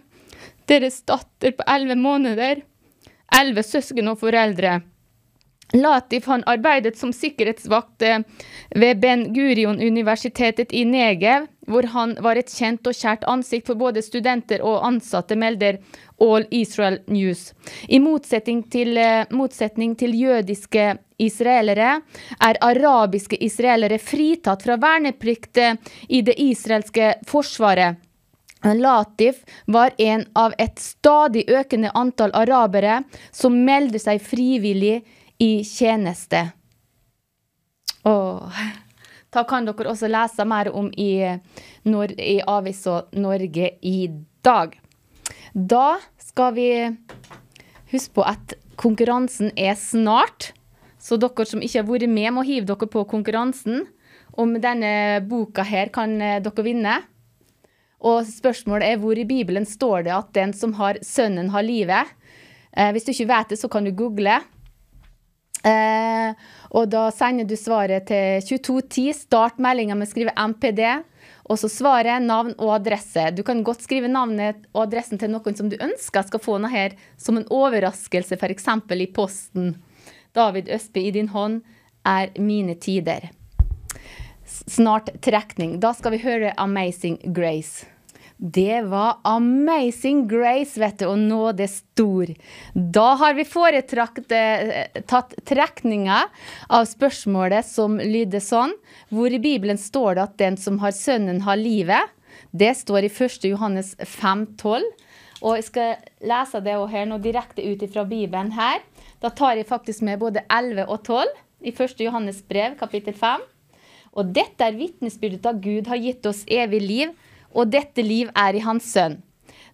Speaker 2: deres datter på 11 måneder, 11 søsken og foreldre. Latif han arbeidet som sikkerhetsvakt eh, ved Ben Gurion-universitetet i Negev, hvor han var et kjent og kjært ansikt for både studenter og ansatte, melder All Israel News. I motsetning til, eh, motsetning til jødiske israelere er arabiske israelere fritatt fra verneplikt eh, i det israelske forsvaret. Latif var en av et stadig økende antall arabere som melder seg frivillig i tjeneste. Og Da kan dere også lese mer om i, Nor i Avisa Norge i dag. Da skal vi huske på at konkurransen er snart. Så dere som ikke har vært med, må hive dere på konkurransen. Om denne boka her kan eh, dere vinne. Og spørsmålet er hvor i Bibelen står det at den som har sønnen, har livet. Eh, hvis du ikke vet det, så kan du google. Eh, og da sender du svaret til 2210. Start meldinga med å skrive MPD. Og så svaret, navn og adresse. Du kan godt skrive navnet og adressen til noen som du ønsker skal få noe her som en overraskelse, f.eks. i posten. David Østby, i din hånd er mine tider. Snart trekning. Da skal vi høre Amazing Grace. Det var Amazing Grace, vet du, og nå det stor. Da har vi foretrakt eh, tatt trekninga av spørsmålet som lyder sånn. Hvor i Bibelen står det at den som har sønnen, har livet? Det står i 1. Johannes 5,12. Og jeg skal lese det her nå direkte ut fra Bibelen her. Da tar jeg faktisk med både 11 og 12 i 1. Johannes brev, kapittel 5. Og dette er vitnesbyrdet av Gud har gitt oss evig liv, og dette liv er i Hans sønn.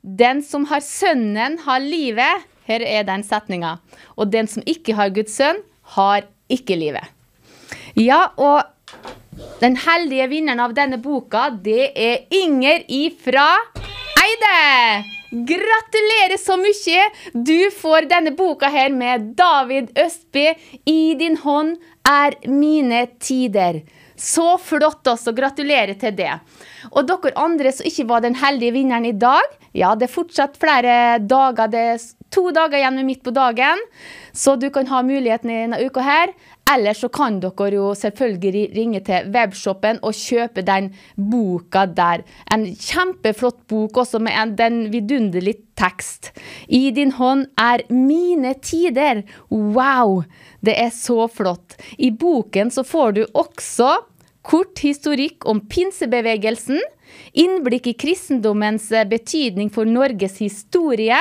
Speaker 2: Den som har Sønnen, har livet. Her er den setninga. Og den som ikke har Guds sønn, har ikke livet. Ja, og den heldige vinneren av denne boka, det er Inger ifra Eide. Gratulerer så mye! Du får denne boka her med David Østby. I din hånd er mine tider. Så flott også. Gratulerer til det. Og dere andre som ikke var den heldige vinneren i dag, ja, det er fortsatt flere dager. Det er to dager igjen med midt på dagen, så du kan ha muligheten i denne uka her. Eller så kan dere jo selvfølgelig ringe til webshoppen og kjøpe den boka der. En kjempeflott bok også med en, den vidunderlig tekst. I din hånd er mine tider. Wow! Det er så flott. I boken så får du også kort historikk om pinsebevegelsen, innblikk i kristendommens betydning for Norges historie,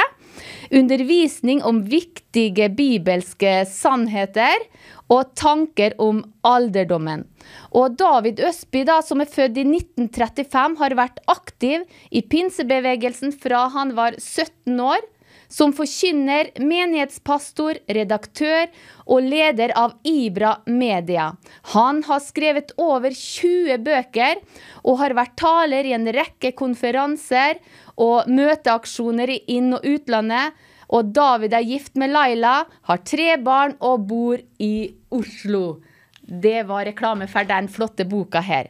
Speaker 2: undervisning om viktige bibelske sannheter og tanker om alderdommen. Og David Østby, da, som er født i 1935, har vært aktiv i pinsebevegelsen fra han var 17 år. Som forkynner, menighetspastor, redaktør og leder av Ibra Media. Han har skrevet over 20 bøker og har vært taler i en rekke konferanser og møteaksjoner i inn- og utlandet. Og David er gift med Laila, har tre barn og bor i Oslo. Det var reklame for den flotte boka her.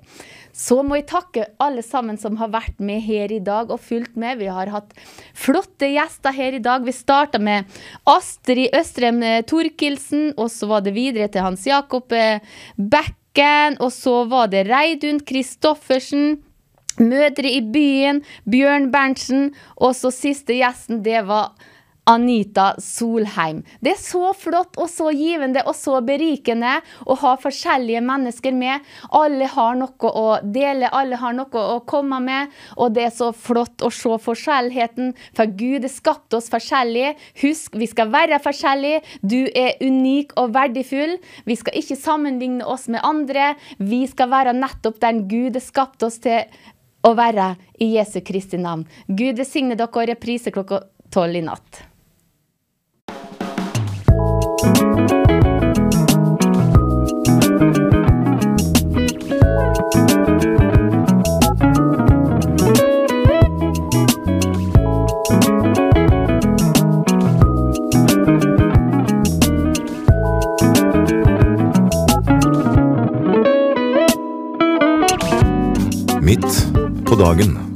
Speaker 2: Så må jeg takke alle sammen som har vært med her i dag og fulgt med. Vi har hatt flotte gjester her i dag. Vi starta med Astrid Østrem eh, Torkelsen, og så var det videre til Hans Jakob eh, Bekken, og så var det Reidun Kristoffersen. Mødre i byen, Bjørn Berntsen, og så siste gjesten, det var Anita Solheim. Det er så flott og så givende og så berikende å ha forskjellige mennesker med. Alle har noe å dele, alle har noe å komme med. Og det er så flott å se forskjellheten, for Gud har skapt oss forskjellige. Husk, vi skal være forskjellige. Du er unik og verdifull. Vi skal ikke sammenligne oss med andre. Vi skal være nettopp den Gud har skapt oss til å være i Jesu Kristi navn. Gud velsigne dere og reprise klokka tolv i natt.
Speaker 4: Midt på dagen.